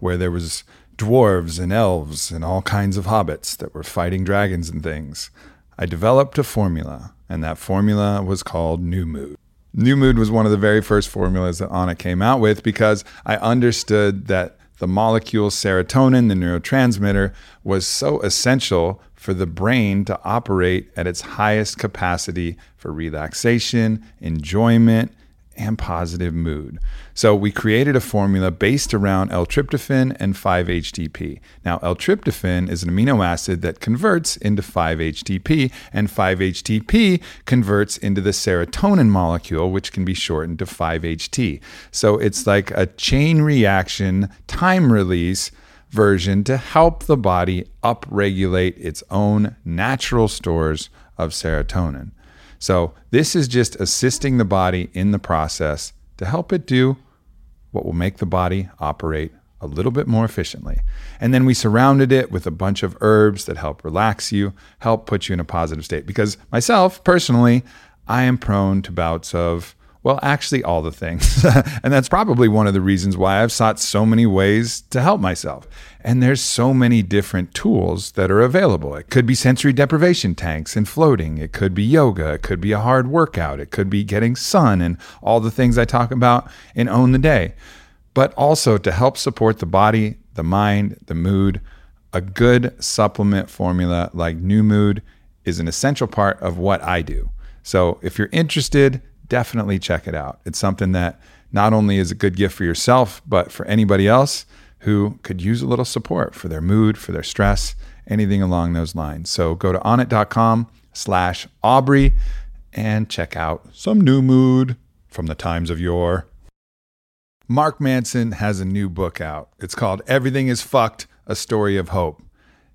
where there was dwarves and elves and all kinds of hobbits that were fighting dragons and things, I developed a formula, and that formula was called New Mood. New Mood was one of the very first formulas that Onnit came out with because I understood that the molecule serotonin, the neurotransmitter, was so essential for the brain to operate at its highest capacity for relaxation, enjoyment, and positive mood. So we created a formula based around L-tryptophan and 5-HTP. Now L-tryptophan is an amino acid that converts into 5-HTP and 5-HTP converts into the serotonin molecule which can be shortened to 5-HT. So it's like a chain reaction time release version to help the body upregulate its own natural stores of serotonin. So, this is just assisting the body in the process to help it do what will make the body operate a little bit more efficiently. And then we surrounded it with a bunch of herbs that help relax you, help put you in a positive state. Because myself, personally, I am prone to bouts of well, actually, all the things. and that's probably one of the reasons why I've sought so many ways to help myself. And there's so many different tools that are available. It could be sensory deprivation tanks and floating. It could be yoga. It could be a hard workout. It could be getting sun and all the things I talk about in Own the Day. But also to help support the body, the mind, the mood, a good supplement formula like New Mood is an essential part of what I do. So if you're interested, definitely check it out. It's something that not only is a good gift for yourself, but for anybody else who could use a little support for their mood, for their stress, anything along those lines. So go to onnit.com slash Aubrey and check out some new mood from the times of yore. Mark Manson has a new book out. It's called Everything is Fucked, A Story of Hope.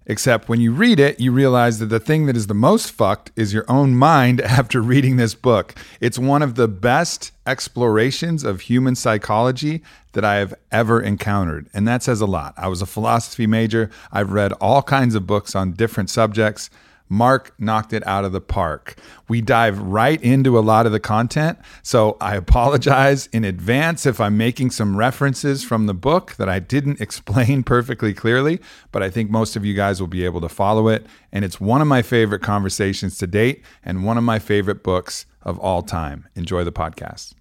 Except when you read it, you realize that the thing that is the most fucked is your own mind after reading this book. It's one of the best explorations of human psychology that I have ever encountered. And that says a lot. I was a philosophy major, I've read all kinds of books on different subjects. Mark knocked it out of the park. We dive right into a lot of the content. So I apologize in advance if I'm making some references from the book that I didn't explain perfectly clearly, but I think most of you guys will be able to follow it. And it's one of my favorite conversations to date and one of my favorite books of all time. Enjoy the podcast.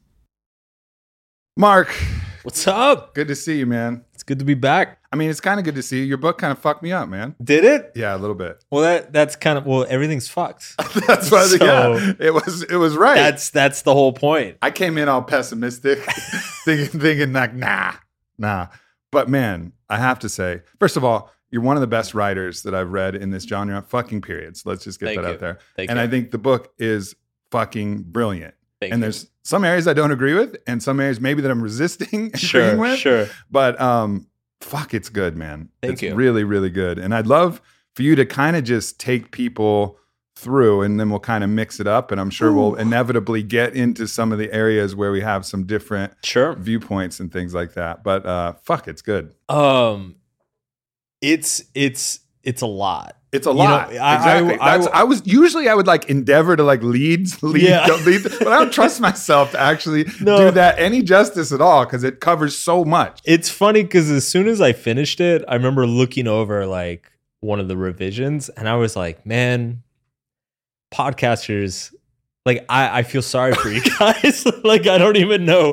Mark, What's up? good to see you, man. It's good to be back. I mean, it's kind of good to see you. Your book kind of fucked me up, man. Did it? Yeah, a little bit. Well, that that's kind of well, everything's fucked. That's why, So- yeah, it was. It was right. That's that's the whole point. I came in all pessimistic, thinking, thinking like, nah, nah. But man, I have to say, first of all, you're one of the best writers that I've read in this genre, fucking period. So let's just get Thank that you. out there. Thank and you. I think the book is fucking brilliant. Thank and you. there's some areas I don't agree with, and some areas maybe that I'm resisting agreeing sure, with. sure. But um, fuck, it's good, man. Thank it's you. really, really good. And I'd love for you to kind of just take people through and then we'll kind of mix it up. And I'm sure we'll inevitably get into some of the areas where we have some different Sure. viewpoints and things like that. But uh, fuck, it's good. Um it's it's it's a lot. It's a You lot. know, I- exactly. I- I- That's, I, was usually I would like endeavor to like lead, lead, Yeah. lead but I don't trust myself to actually No. do that any justice at all because it covers so much. It's funny because as soon as I finished it, I remember looking over like one of the revisions and I was like, man, podcasters like I, I feel sorry for you guys. like I don't even know.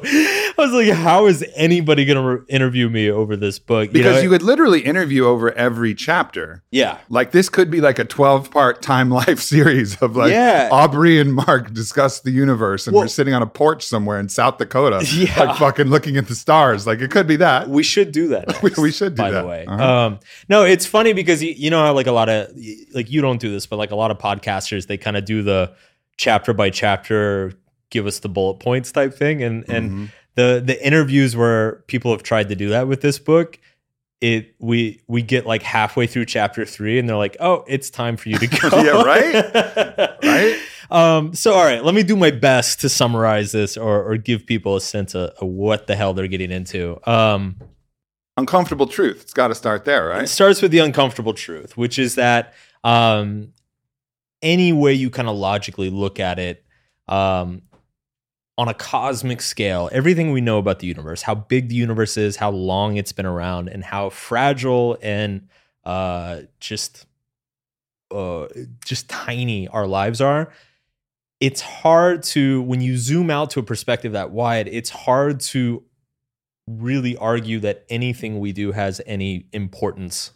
I was like, how is anybody gonna re- interview me over this book? Because know? you could literally interview over every chapter. yeah, Like this could be like a 12 part time life series of like Yeah. Aubrey and Mark discuss the universe and Well- we're sitting on a porch somewhere in South Dakota, Yeah. like fucking looking at the stars. Like it could be that. we should do that. We- next, we should do by that. the way. Uh-huh. Um, no, it's funny because you, you know how like a lot of like you don't do this, but like a lot of podcasters, they kind of do the chapter by chapter, give us the bullet points type thing, and and Mhm. The the interviews where people have tried to do that with this book it we we get like halfway through chapter three and they're like oh it's time for you to go Yeah, right? Right? um so all right let me do my best to summarize this or or give people a sense of, of what the hell they're getting into um Uncomfortable truth. It's got to start there, it right? starts with the uncomfortable truth which is that um any way you kind of logically look at it um on a cosmic scale, everything we know about the universe, how big the universe is, how long it's been around, and how fragile and uh, just uh, just tiny our lives are. It's hard to when you zoom out to a perspective that wide. It's hard to really argue that anything we do has any importance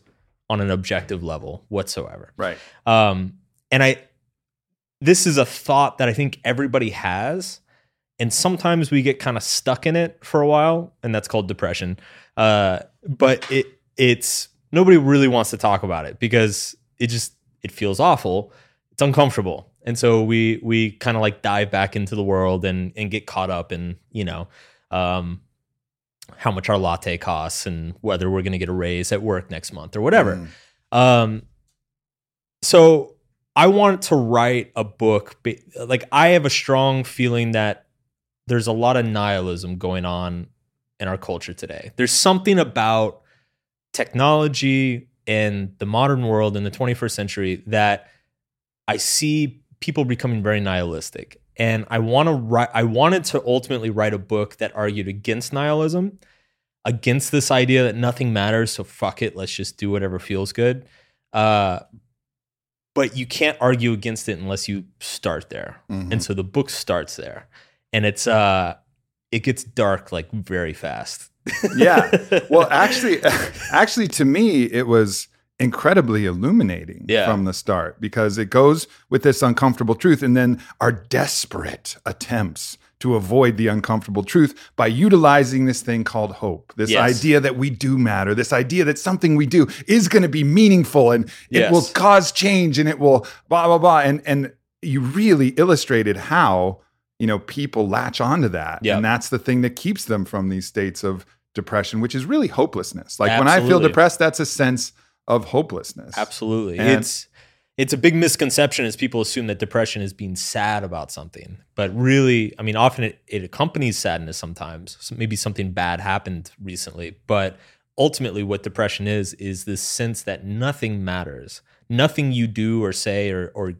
on an objective level whatsoever. Right. Um, and I, this is a thought that I think everybody has, and sometimes we get kind of stuck in it for a while, and that's called depression. Uh, but it it's nobody really wants to talk about it because it just it feels awful, it's uncomfortable, and so we we kind of like dive back into the world and and get caught up in you know. Um, how much our latte costs and whether we're going to get a raise at work next month or whatever. Mm. Um, so I want to write a book. Like I have a strong feeling that there's a lot of nihilism going on in our culture today. There's something about technology and the modern world in the 21st century that I see people becoming very nihilistic. And I want to write I wanted to ultimately write a book that argued against nihilism, against this idea that nothing matters, so fuck it, let's just do whatever feels good. Uh, but you can't argue against it unless you start there. Mhm. And so the book starts there. And it's uh it gets dark like very fast. Yeah. Well, actually, actually, to me, it was incredibly illuminating Yeah. from the start because it goes with this uncomfortable truth and then our desperate attempts to avoid the uncomfortable truth by utilizing this thing called hope. This Yes. idea that we do matter, this idea that something we do is going to be meaningful and it Yes. will cause change and it will blah blah blah and and you really illustrated how you know people latch onto that Yep. and that's the thing that keeps them from these states of depression which is really hopelessness like when i feel depressed that's a sense of hopelessness Absolutely. And- it's it's a big misconception as people assume that depression is being sad about something. But really, I mean, often it, it accompanies sadness sometimes. So maybe something bad happened recently. But ultimately, what depression is, is this sense that nothing matters. Nothing you do or say or, or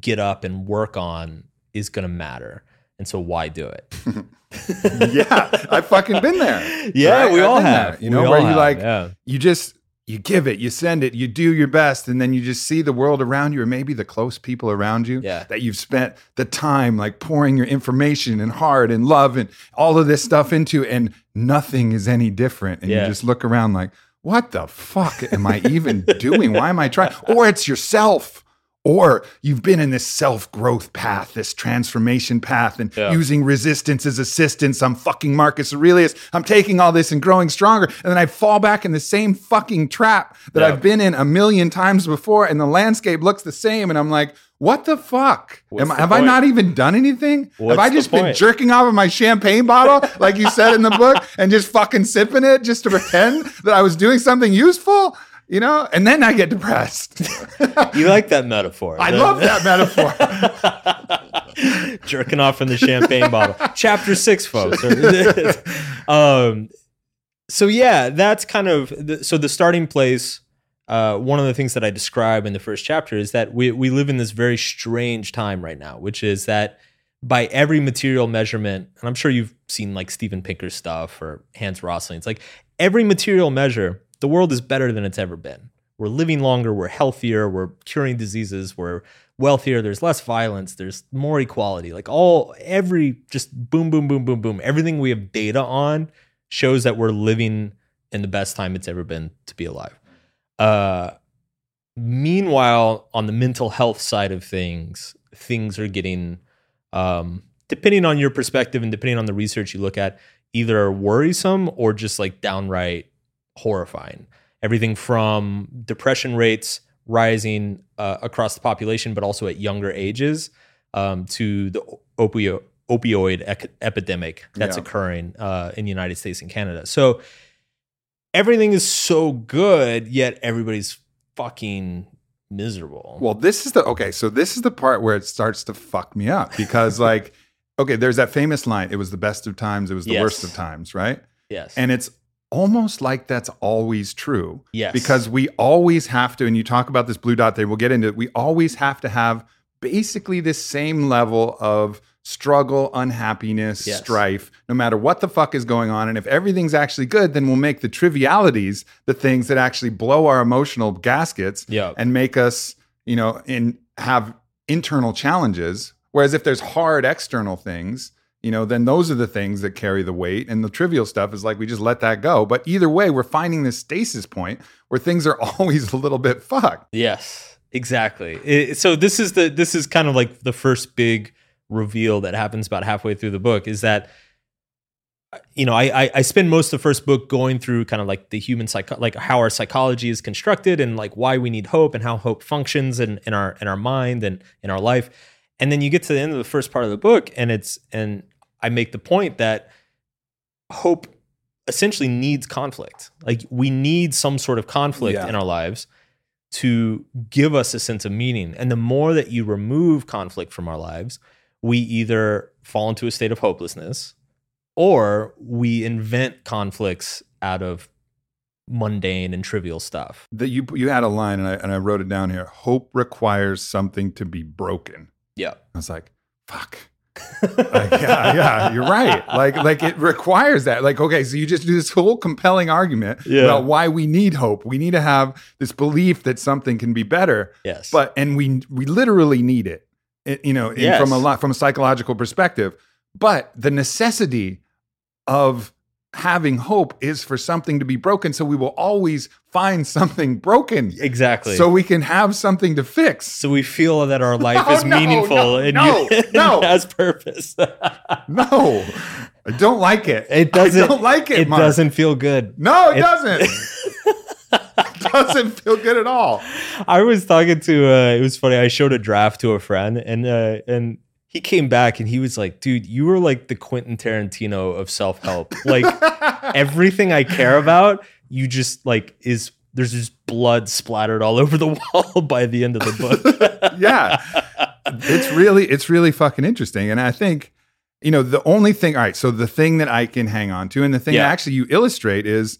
get up and work on is going to matter. And so why do it? yeah i've fucking been there Yeah, right? we I've all have. there, you know where you have, like yeah. you just you give it you send it you do your best and then you just see the world around you or maybe the close people around you Yeah. that you've spent the time like pouring your information and heart and love and all of this stuff into and nothing is any different and Yeah. you just look around like what the fuck am i even doing why am i trying or it's yourself or you've been in this self growth path, this transformation path, and Yeah. using resistance as assistance. I'm fucking Marcus Aurelius. I'm taking all this and growing stronger. And then I fall back in the same fucking trap that Yeah. I've been in a million times before, and the landscape looks the same. And I'm like, what the fuck? Am the have I not even done anything? What's have I just been jerking off of my champagne bottle, like you said in the book, and just fucking sipping it just to pretend that I was doing something useful? You know, and then I get depressed. You like that metaphor. I love that metaphor. jerking off in the champagne bottle. Chapter six, folks. um, so yeah, that's kind of the, so the starting place. Uh, one of the things that I describe in the first chapter is that we we live in this very strange time right now, which is that by every material measurement, and I'm sure you've seen like Steven Pinker's stuff or Hans Rosling. It's like every material measure, the world is better than it's ever been. we're living longer, we're healthier, we're curing diseases, we're wealthier, there's less violence, there's more equality. Like all every just boom, boom, boom, boom, boom. Everything we have data on shows that we're living in the best time it's ever been to be alive. Uh, meanwhile, on the mental health side of things, things are getting, um, depending on your perspective and depending on the research you look at, either worrisome or just like downright horrifying. Everything from depression rates rising uh, across the population, but also at younger ages, um, to the opio- opioid ec- epidemic that's Yeah. occurring uh, in the United States and Canada. So everything is so good, yet everybody's fucking miserable. Well, this is the okay. So this is the part where it starts to fuck me up because, like, okay, there's that famous line: "It was the best of times, it was the Yes. worst of times," right? yes. And it's almost like that's always true yes. because we always have to. And you talk about this blue dot there. We'll get into it. We always have to have basically this same level of struggle, unhappiness, Yes. strife, no matter what the fuck is going on. And if everything's actually good, then we'll make the trivialities the things that actually blow our emotional gaskets yeah. and make us, you know, in have internal challenges. Whereas if there's hard external things, you know, then those are the things that carry the weight. And the trivial stuff is like we just let that go. But either way, we're finding this stasis point where things are always a little bit fucked. Yes, exactly. It- so this is the this is kind of like the first big reveal that happens about halfway through the book is that you know I I, I spend most of the first book going through kind of like the human psycho like how our psychology is constructed and like why we need hope and how hope functions in in our in our mind and in our life. And then you get to the end of the first part of the book and it's and I make the point that hope essentially needs conflict. Like we need some sort of conflict Yeah. in our lives to give us a sense of meaning. And the more that you remove conflict from our lives, we either fall into a state of hopelessness or we invent conflicts out of mundane and trivial stuff. That you you had a line and I and I wrote it down here. Hope requires something to be broken. Yeah. I was like, fuck. like, yeah, yeah, you're right. Like, like it requires that. Like, okay, so you just do this whole compelling argument Yeah. about why we need hope. We need to have this belief that something can be better, Yes. but and we we literally need it. it you know, Yes. from a lot from a psychological perspective. But the necessity of having hope is for something to be broken. So we will always find something broken, exactly. so we can have something to fix. so we feel that our life No, is no, meaningful no, and, no, you, no. has purpose. No, I don't like it. It doesn't I don't like it. It Mark. doesn't feel good. No, it, it- doesn't. it doesn't feel good at all. I was talking to uh it was funny. I showed a draft to a friend and uh and he came back and he was like, "Dude, you were like the Quentin Tarantino of self-help. Like everything I care about, you just like is there's just blood splattered all over the wall by the end of the book." yeah, it's really, it's really fucking interesting. And I think, you know, the only thing. All right, so the thing that I can hang on to, and the thing Yeah. that actually you illustrate is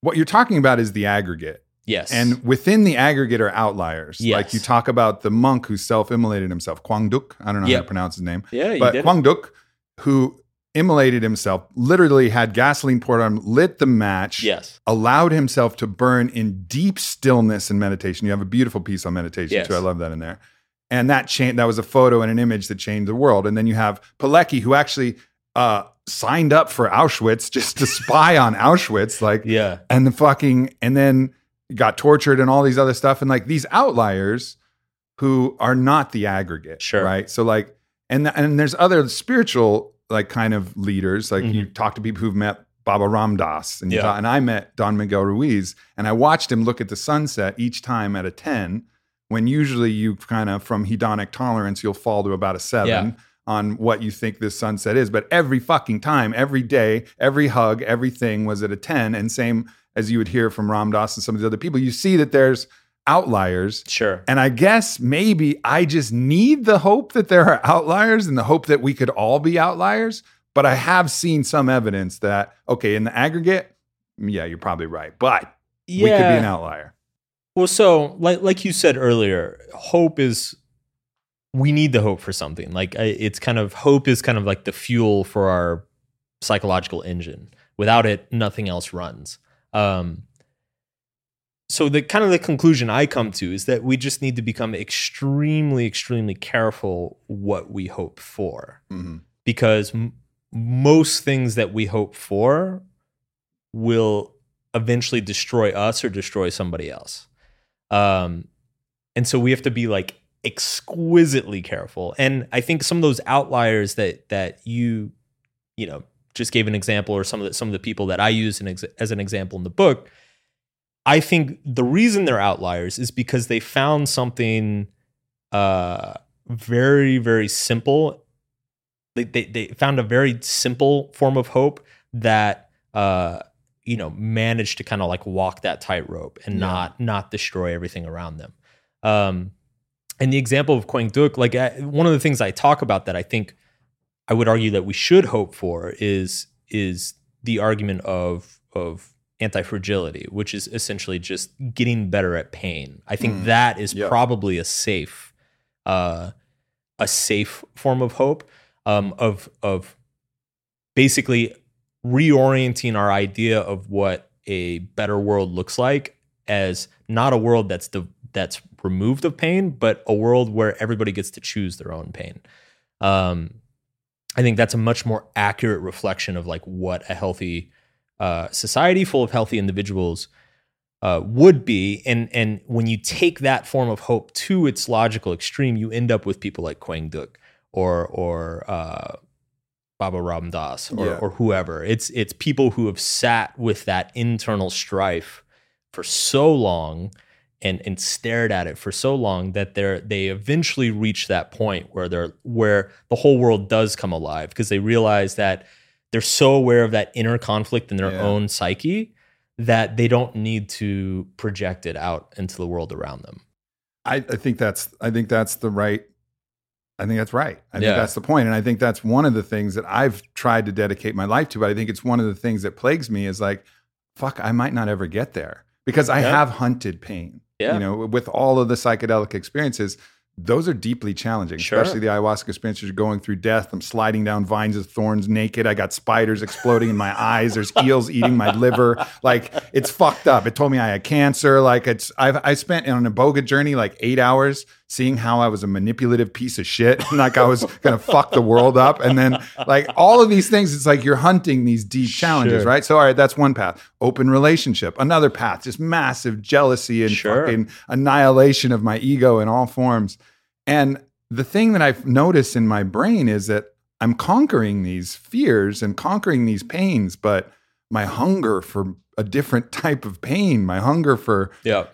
what you're talking about is the aggregate. Yes. And within the aggregate are outliers. Yes. Like you talk about the monk who self-immolated himself, Quang Duc. I don't know how to pronounce his name. yeah, but did. Quang Duc, who immolated himself, literally had gasoline poured on him, lit the match, Yes. allowed himself to burn in deep stillness and meditation. You have a beautiful piece on meditation Yes. too. I love that in there. And that changed. That was a photo and an image that changed the world. And then you have Pilecki, who actually uh, signed up for Auschwitz just to spy on Auschwitz, like, Yeah. and the fucking, and then got tortured and all these other stuff. And like these outliers who are not the aggregate, Sure. right? So like, and and there's other spiritual like kind of leaders. Like you talk to people who've met Baba Ram Dass, and Mm-hmm. Yeah. talk, and I met Don Miguel Ruiz, and I watched him look at the sunset each time at a ten. When usually you kind of from hedonic tolerance, you'll fall to about a seven Yeah. on what you think this sunset is. But every fucking time, every day, every hug, everything was at a 10. And same as you would hear from Ram Dass and some of the other people, you see that there's outliers. Sure. And I guess maybe I just need the hope that there are outliers and the hope that we could all be outliers. But I have seen some evidence that, okay, in the aggregate, yeah, you're probably right. But Yeah. we could be an outlier. Well, so like like you said earlier, hope is we need the hope for something. Like it's kind of hope is kind of like the fuel for our psychological engine. Without it, nothing else runs. Um, so the kind of the conclusion I come to is that we just need to become extremely, extremely careful what we hope for, Mhm. because m- most things that we hope for will eventually destroy us or destroy somebody else. Um, and so we have to be like exquisitely careful. And I think some of those outliers that that you, you know, just gave an example, or some of the some of the people that I use ex- as an example in the book, I think the reason they're outliers is because they found something uh, very very simple. They, they they found a very simple form of hope that uh, you know managed to kind of like walk that tightrope and Yeah. not not destroy everything around them. Um, and the example of Quang Duc, like I, one of the things I talk about that I think I would argue that we should hope for is is the argument of of anti-fragility, which is essentially just getting better at pain. I think Mm. that is Yeah. probably a safe uh, a safe form of hope um, of of basically reorienting our idea of what a better world looks like as not a world that's the that's removed of pain, but a world where everybody gets to choose their own pain. Um, I think that's a much more accurate reflection of like what a healthy uh, society full of healthy individuals uh, would be. And and when you take that form of hope to its logical extreme, you end up with people like Quang Duc or or uh, Baba Ram Dass or, Yeah. or whoever. It's it's people who have sat with that internal strife for so long and and stared at it for so long that they're they eventually reach that point where they're where the whole world does come alive because they realize that they're so aware of that inner conflict in their Yeah. own psyche that they don't need to project it out into the world around them. I, I think that's I think that's the right I think that's right. I Yeah. think that's the point. And I think that's one of the things that I've tried to dedicate my life to. But I think it's one of the things that plagues me is like, fuck, I might not ever get there. Because I Yeah. have hunted pain. Yeah. You know, with all of the psychedelic experiences, those are deeply challenging, Sure. especially the ayahuasca experiences. You're going through death. I'm sliding down vines of thorns naked. I got spiders exploding in my eyes. There's eels eating my liver. Like it's fucked up. It told me I had cancer. Like it's I've I spent on iboga journey like eight hours seeing how I was a manipulative piece of shit. like I was gonna fuck the world up. And then like all of these things, it's like you're hunting these deep challenges, Sure. right? So all right, that's one path. Open relationship. Another path, just massive jealousy and Sure. fucking annihilation of my ego in all forms. And the thing that I've noticed in my brain is that I'm conquering these fears and conquering these pains, but my hunger for a different type of pain, my hunger for Yeah.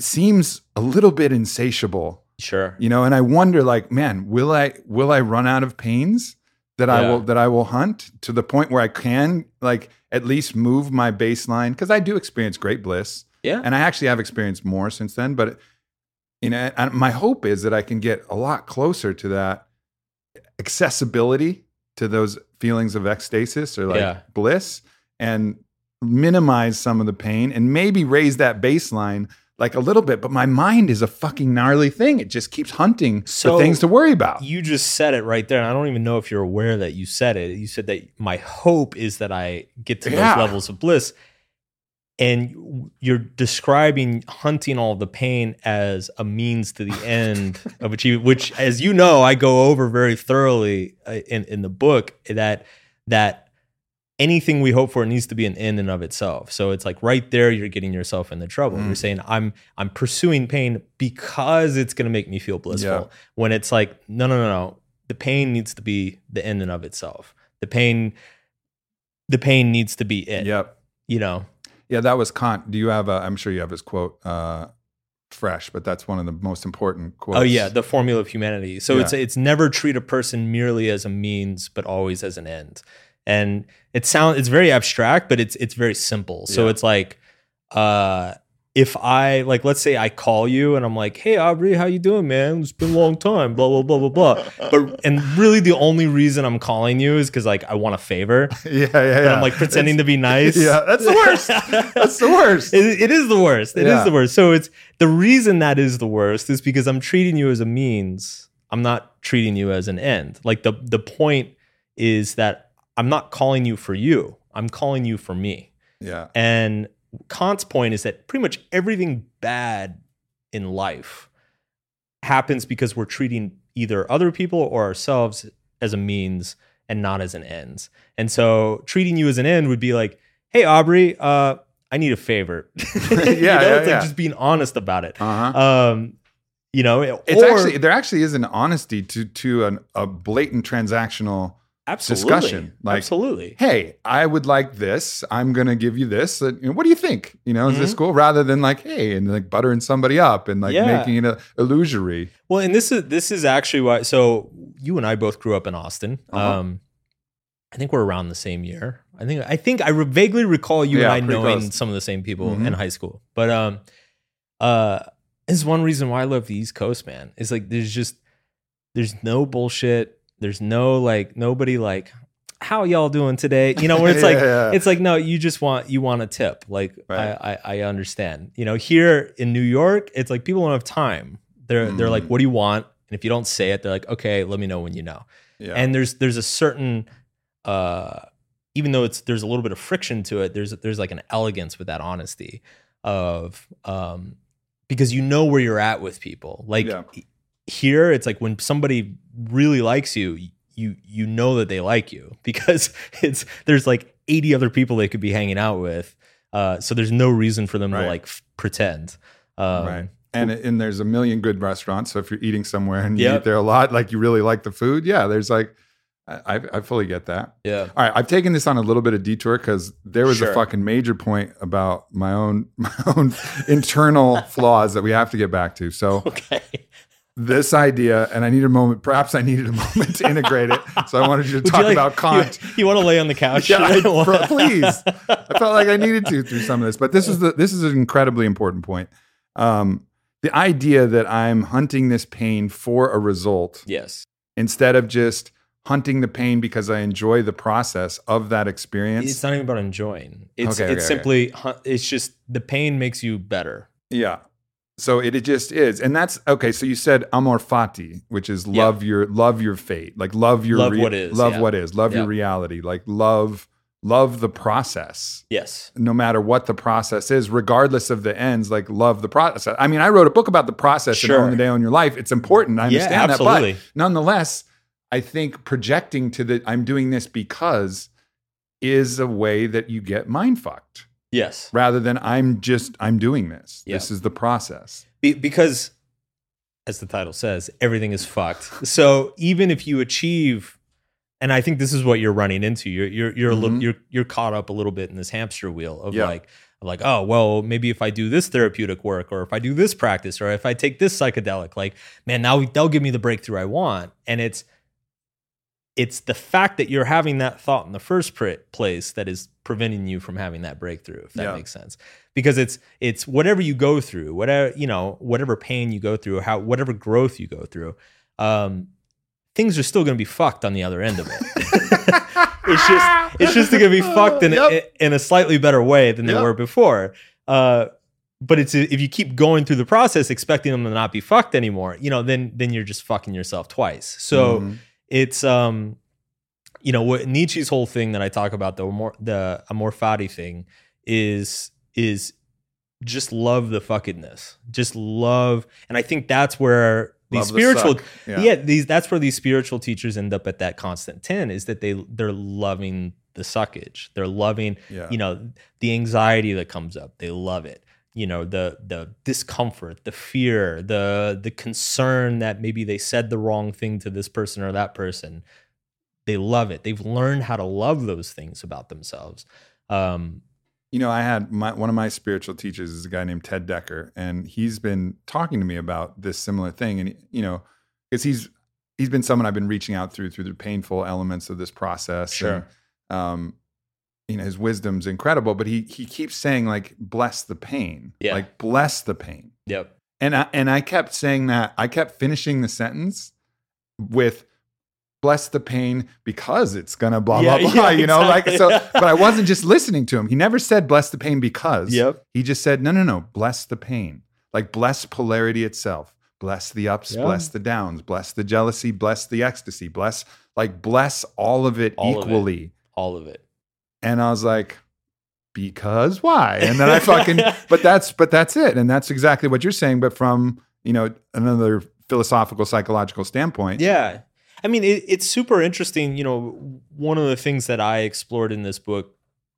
seems a little bit insatiable, Sure. you know, and I wonder like, man, will I will I run out of pains that I will that I will hunt to the point where I can like at least move my baseline because I do experience great bliss Yeah. and I actually have experienced more since then. But you know, and my hope is that I can get a lot closer to that accessibility to those feelings of ecstasis or like Yeah. bliss, and minimize some of the pain, and maybe raise that baseline like a little bit. But my mind is a fucking gnarly thing; it just keeps hunting So- for things to worry about. You just said it right there. And I don't even know if you're aware that you said it. You said that my hope is that I get to Yeah. those levels of bliss. And you're describing hunting all the pain as a means to the end of achieving, which, as you know, I go over very thoroughly uh, in, in the book that that anything we hope for needs to be an end in and of itself. So it's like right there, you're getting yourself into trouble. Mm. You're saying I'm I'm pursuing pain because it's going to make me feel blissful. Yeah. When it's like no no no no, the pain needs to be the end in of itself. The pain, the pain needs to be it. Yep. You know. Yeah, that was Kant. Do you have? A, I'm sure you have his quote uh, fresh, but that's one of the most important quotes. Oh yeah, the formula of humanity. So Yeah. it's it's never treat a person merely as a means, but always as an end. And it sounds it's very abstract, but it's it's very simple. So Yeah. it's like, uh, if I like, let's say I call you and I'm like, "Hey Aubrey, how you doing, man? It's been a long time." Blah blah blah blah blah. But and really, the only reason I'm calling you is because like I want a favor. yeah, yeah, yeah. And I'm like pretending to be nice. Yeah, that's the worst. That's the worst. It, it is the worst. It is Yeah. the worst. So it's the reason that is the worst is because I'm treating you as a means. I'm not treating you as an end. Like the the point is that I'm not calling you for you. I'm calling you for me. yeah, And Kant's point is that pretty much everything bad in life happens because we're treating either other people or ourselves as a means and not as an end. And so treating you as an end would be like, hey, Aubrey, uh, I need a favor. Yeah, you know, yeah, it's like yeah. just being honest about it. Uh-huh. Um, you know, it's or- actually there actually is an honesty to to an, a blatant transactional absolutely, discussion, like- absolutely. hey, I would like this. I'm going to give you this. Uh, what do you think? You know, is this cool? Rather than like, hey, and like buttering somebody up and like Mm-hmm. Yeah. making it a, illusory. Well, and this is this is actually why. So you and I both grew up in Austin. Uh-huh. Um, I think we're around the same year. I think I think I re- vaguely recall you Yeah, and I knowing close. some of the same people Mhm. in high school. But um, uh, this is one reason why I love the East Coast, man. Is like there's just there's no bullshit. There's no like nobody like how y'all doing today? You know, where it's like Yeah, yeah. it's like no, you just want you want a tip. Like Right. I, I I understand. You know, here in New York, it's like people don't have time. They're they're like, Mm. what do you want? And if you don't say it, they're like, okay, let me know when you know. yeah. And there's there's a certain uh even though it's there's a little bit of friction to it, there's there's like an elegance with that honesty of um because you know where you're at with people. Like Yeah. Here it's like when somebody really likes you, you you know that they like you because it's there's like 80 other people they could be hanging out with. Uh so there's no reason for them Right. to like f- pretend. Um, right. And and there's a million good restaurants. So if you're eating somewhere and you Yep. eat there a lot, like you really like the food, yeah, there's like I, I fully get that. Yeah. All right, I've taken this on a little bit of detour because there was Sure. a fucking major point about my own my own internal flaws that we have to get back to. So Okay. This idea, and I need a moment. Perhaps I needed a moment to integrate it. So I wanted you to Would talk you like- about Kant. You, you want to lay on the couch? Yeah, I- please. I felt like I needed to through some of this, but this is the this is an incredibly important point. Um, the idea that I'm hunting this pain for a result yes. instead of just hunting the pain because I enjoy the process of that experience. It's not even about enjoying. It's Okay, it's okay, simply hu- it's just the pain makes you better. Yeah. So it, it just is. And that's okay. So you said amor fati, which is Yeah. love your love your fate. Like love your Love what is, Love yeah. what is. Love your reality. Like love love the process. Yes. No matter what the process is, regardless of the ends, like love the process. I mean, I wrote a book about the process Sure. and own the day on your life. It's important. I Yeah, understand that. absolutely. But nonetheless, I think projecting to the I'm doing this because is a way that you get mind fucked Yes. rather than I'm just I'm doing this. Yeah. This is the process. Be- because as the title says, everything is fucked. So even if you achieve and I think this is what you're running into. You're you're you're little Mhm. you're you're caught up a little bit in this hamster wheel of Yeah. like of like oh well maybe if I do this therapeutic work or if I do this practice or if I take this psychedelic like man now they'll give me the breakthrough I want and it's it's the fact that you're having that thought in the first pr- place that is preventing you from having that breakthrough if that Yeah. makes sense because it's it's whatever you go through whatever you know whatever pain you go through how whatever growth you go through um things are still going to be fucked on the other end of it it's just it's just going to be fucked in, Yep. in a slightly better way than they were before uh but it's if you keep going through the process expecting them to not be fucked anymore you know then then you're just fucking yourself twice so Mhm. It's um you know what Nietzsche's whole thing that I talk about the more the amor fati thing is is just love the fuckedness. Just love and I think that's where these Love the spiritual yeah. these that's where these spiritual teachers end up at that constant 10 is that they they're loving the suckage. They're loving Yeah. you know the anxiety that comes up. They love it you know the the discomfort the fear the the concern that maybe they said the wrong thing to this person or that person they love it they've learned how to love those things about themselves um You know, I had my, one of my spiritual teachers is a guy named Ted Dekker, and he's been talking to me about this similar thing. And you know, because he's he's been someone I've been reaching out through through the painful elements of this process. Sure. And, um, you know, his wisdom's incredible, but he he keeps saying like, "Bless the pain," Yeah. like bless the pain. yep And I and I kept saying that. I kept finishing the sentence with bless the pain because it's gonna blah Yeah, blah blah. yeah, you know, like so. But I wasn't just listening to him. He never said bless the pain because. Yep. He just said no, no, no. Bless the pain. Like bless polarity itself. Bless the ups. Yeah. Bless the downs. Bless the jealousy. Bless the ecstasy. Bless like bless all of it All of it. equally. all of it And I was like, because why? And then I fucking, but that's, but that's it. And that's exactly what you're saying. But from, you know, another philosophical, psychological standpoint. Yeah. I mean, it, it's super interesting. You know, one of the things that I explored in this book,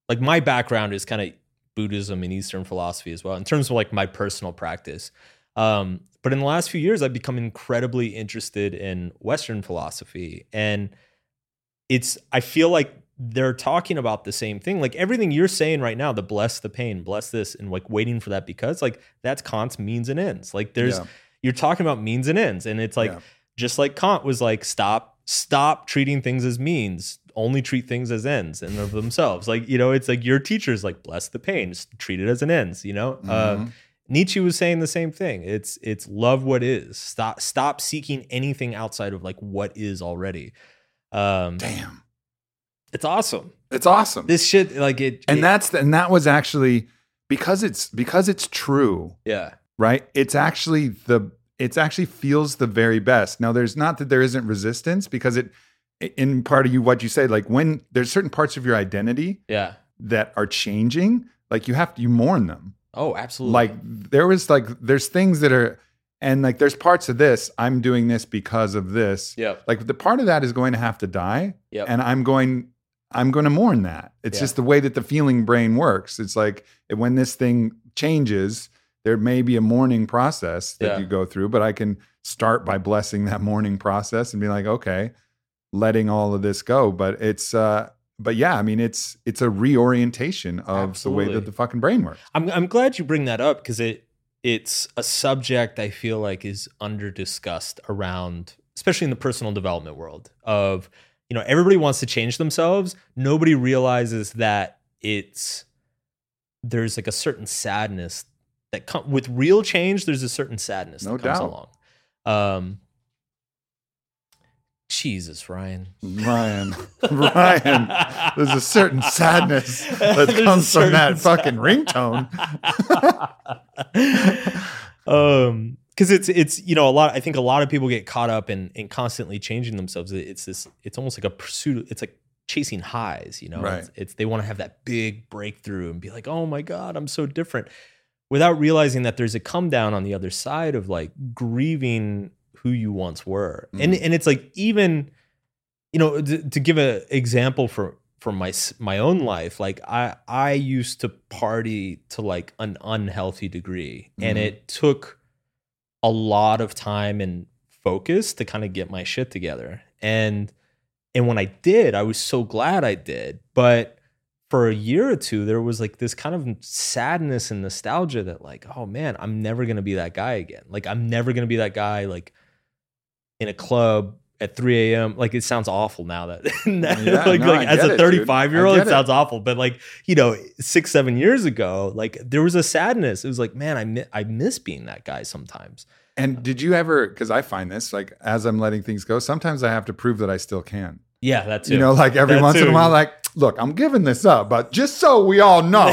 like my background is kind of Buddhism and Eastern philosophy as well, in terms of like my personal practice. Um, but in the last few years, I've become incredibly interested in Western philosophy. And it's, I feel like they're talking about the same thing. Like everything you're saying right now, the bless the pain, bless this, and like waiting for that because, like, that's Kant's means and ends. Like, there's, Yeah. you're talking about means and ends. And it's like, Yeah. just like Kant was like, stop, stop treating things as means, only treat things as ends and of themselves. Like, you know, it's like your teacher's like, bless the pain, just treat it as an ends, you know? Uh, Mhm. Nietzsche was saying the same thing. It's it's love what is. Stop stop seeking anything outside of like what is already. Um Damn. It's awesome. It's awesome. This shit like it and it- that's, and that was actually because it's, because it's true. yeah. right? It's actually the it's actually feels the very best. Now there's not that there isn't resistance because it in part of you what you say like when there's certain parts of your identity Yeah. that are changing, like you have to you mourn them. Oh, absolutely. Like there was like there's things that are and like there's parts of this I'm doing this because of this. yeah Like the part of that is going to have to die yeah and I'm going I'm going to mourn that. It's Yeah. just the way that the feeling brain works. It's like when this thing changes, there may be a mourning process that Yeah. you go through, but I can start by blessing that mourning process and be like, okay, letting all of this go. But it's uh but yeah, I mean it's it's a reorientation of the way that the fucking brain works. I'm I'm glad you bring that up because it it's a subject I feel like is under discussed around, especially in the personal development world. Of you know, everybody wants to change themselves. Nobody realizes that it's there's like a certain sadness that come with real change. There's a certain sadness No that comes doubt. along. Um, Jesus, Ryan. Ryan, Ryan, there's a certain sadness that comes from that certain fucking sad- ringtone. um because it's it's you know a lot i think a lot of people get caught up in in constantly changing themselves it's this it's almost like a pursuit it's like chasing highs you know Right. it's, it's they want to have that big breakthrough and be like oh my god i'm so different without realizing that there's a come down on the other side of like grieving who you once were and Mm. and it's like even you know to, to give an example for from my my own life like i i used to party to like an unhealthy degree and Mhm. it took a lot of time and focus to kind of get my shit together. And and when i did i was so glad i did. But for a year or two there was like this kind of sadness and nostalgia that like oh man i'm never to be that guy again. Like i'm never to be that guy like in a club at 3 a.m. Like it sounds awful now that, Yeah, like, no, like as a it, 35 year old, it it. sounds awful. But like, you know, six, seven years ago, like there was a sadness. It was like, man, I, mi- I miss being that guy sometimes. And did you ever? Because I find this like as I'm letting things go, sometimes I have to prove that I still can. Yeah, that's You know, like every That once in a while, like, look, I'm giving this up, but just so we all know,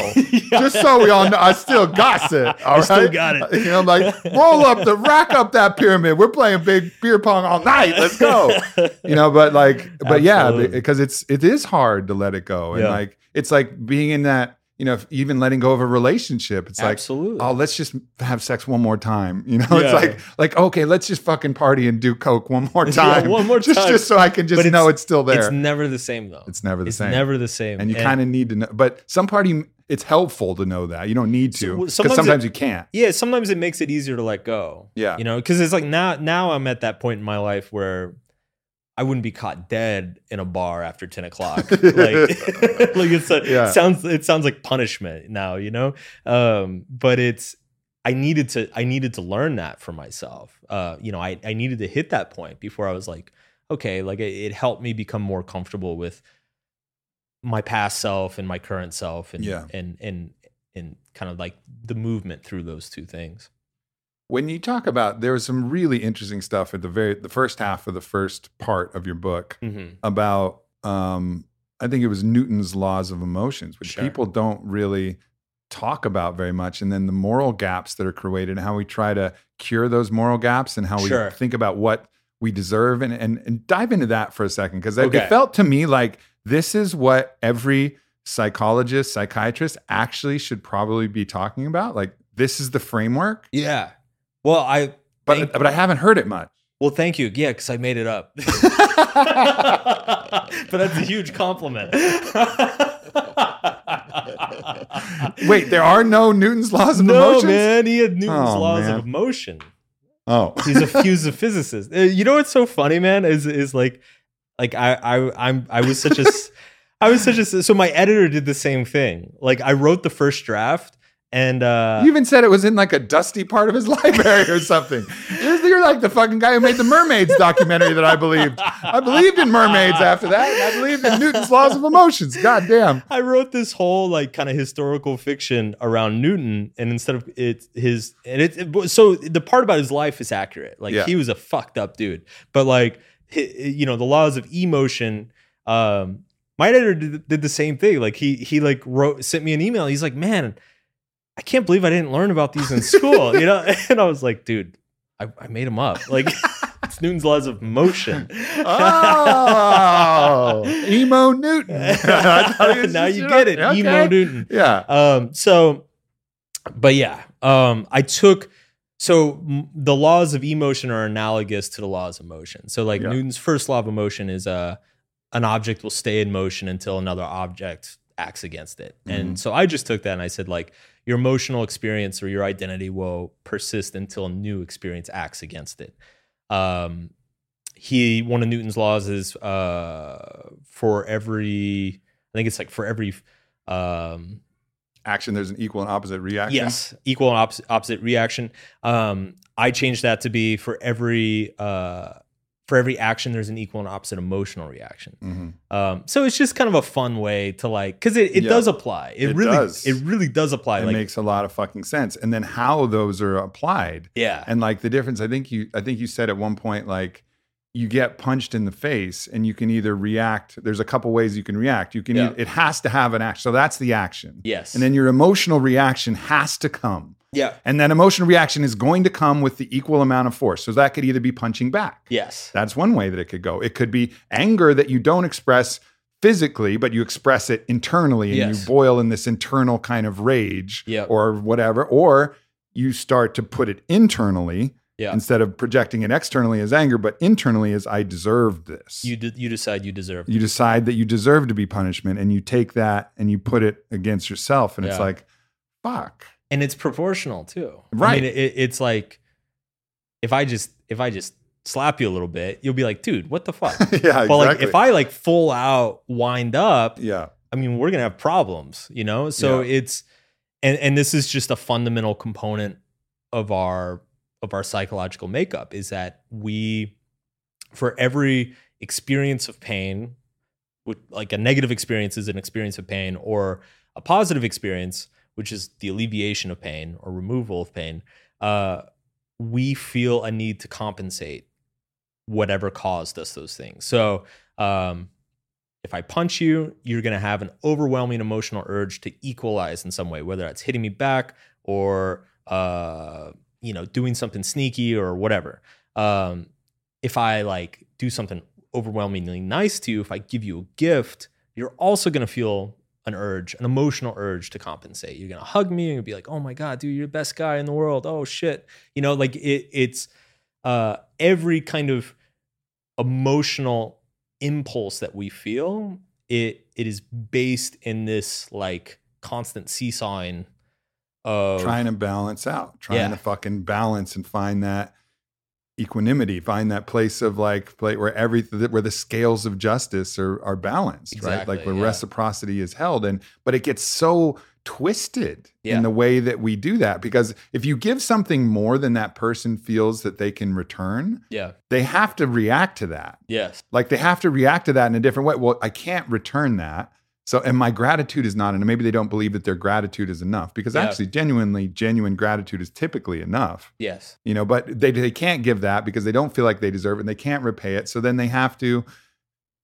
just so we all know, I still got it. All I still got it. You know, like roll up the rack up that pyramid. We're playing big beer pong all night. Let's go. You know, but like, but yeah, because it's it is hard to let it go, and Yeah. like it's like being in that. You know, if even letting go of a relationship, it's like oh, let's just have sex one more time. You know, Yeah. it's like like okay, let's just fucking party and do coke one more Yeah, time, one more just time. just so I can just But know it's- it's still there. It's never the same though. It's never the It's same. never the same. and you kind of need to know. But some party, it's helpful to know that. You don't need to because sometimes sometimes, it- you can't. yeah sometimes it makes it easier to let go Yeah. you know because it's like now now i'm at that point in my life where i wouldn't be caught dead in a bar after 10 o'clock like like it's a, Yeah. sounds it sounds like punishment now you know um but it's i needed to i needed to learn that for myself uh you know i i needed to hit that point before i was like okay like it, it helped me become more comfortable with my past self and my current self and Yeah. and and and kind of like the movement through those two things When you talk about, there was some really interesting stuff at the very the first half of the first part of your book mm-hmm. about. Um, I think it was Newton's laws of emotions, which Sure. people don't really talk about very much, and then the moral gaps that are created, and how we try to cure those moral gaps, and how we Sure. think about what we deserve, and and, and dive into that for a second because Okay. it felt to me like this is what every psychologist psychiatrist actually should probably be talking about. Like, this is the framework, Yeah. Well, I but Thank- but I haven't heard it much. well, thank you. Yeah, because I made it up. but that's a huge compliment. Wait, there are no Newton's laws of no, emotions. man, he had Newton's Oh, laws man. of motion. Oh, He's a he's a physicist. Uh, You know what's so funny, man? Is is like like I I I'm I was such a s- I was such a so my editor did the same thing. Like I wrote the first draft and uh you even said it was in like a dusty part of his library or something. You're like the fucking guy who made the mermaids documentary that I believed. I believed in mermaids after that. I believed in Newton's laws of emotions. God damn. I wrote this whole like kind of historical fiction around Newton, and instead of it, his and it, it- so the part about his life is accurate. Like Yeah. he was a fucked up dude, but like you know the laws of emotion. Um, my editor did, did the same thing. Like he he like wrote sent me an email. He's like, man, I can't believe I didn't learn about these in school. you know, and I was like, dude, I, I made them up. Like it's Newton's laws of motion. Oh, emo Newton. I thought he was now you get it, okay. emo Newton. Yeah. Um, so, but yeah, um, I took so m- the laws of emotion are analogous to the laws of motion. So, like Yeah. Newton's first law of motion is uh, an object will stay in motion until another object acts against it. Mhm. And so I just took that and I said like your emotional experience or your identity will persist until a new experience acts against it. Um, he one of Newton's laws is uh, for every I think it's like for every um, Action, there's an equal and opposite reaction. Yes, equal and opposite, opposite reaction. Um, I changed that to be for every uh, for every action, there's an equal and opposite emotional reaction. Mhm. Um, so it's just kind of a fun way to like because it, it Yeah. does apply. It, It really does. it really does apply. It like makes a lot of fucking sense. And then how those are applied yeah, and like the difference i think you i think you said at one point like you get punched in the face and you can either react there's a couple ways you can react you can Yeah. it has to have an action so that's the action yes, and then your emotional reaction has to come yeah, and that emotional reaction is going to come with the equal amount of force so that could either be punching back yes, that's one way that it could go it could be anger that you don't express physically but you express it internally and Yes. you boil in this internal kind of rage Yep. or whatever or you start to put it internally yeah. instead of projecting it externally as anger, but internally as I deserved this. You de- you decide you deserve. You decide that you deserve to be punishment and you take that and you put it against yourself. And it's like, fuck. And it's proportional too. I Right. mean, it, it's like if I just if I just slap you a little bit, you'll be like, dude, what the fuck? yeah, exactly. But like if I like full out wind up, yeah. I mean, we're gonna have problems, you know. So Yeah. it's and and this is just a fundamental component of our of our psychological makeup is that we for every experience of pain, like a negative experience is an experience of pain, or a positive experience, which is the alleviation of pain or removal of pain, uh, we feel a need to compensate whatever caused us those things. So um, if I punch you, you're going to have an overwhelming emotional urge to equalize in some way, whether that's hitting me back or uh, you know doing something sneaky or whatever. Um, if I like do something overwhelmingly nice to you, if I give you a gift, you're also going to feel an urge, an emotional urge to compensate. You're to hug me and be like, "Oh my god, dude, you're the best guy in the world." Oh shit. You know, like it it's uh every kind of emotional impulse that we feel, it it is based in this like constant seesawing of Trying to balance out, trying Yeah. to fucking balance and find that equanimity, find that place of like play where everything where the scales of justice are are balanced, right? Like where yeah. reciprocity is held. And but it gets so twisted Yeah. in the way that we do that because if you give something more than that person feels that they can return, yeah, they have to react to that. yes, Like they have to react to that in a different way. Well, I can't return that. So, and my gratitude is not, and maybe they don't believe that their gratitude is enough because Yeah. actually, genuinely, genuine gratitude is typically enough, yes, you know, but they, they can't give that because they don't feel like they deserve it and they can't repay it. So then they have to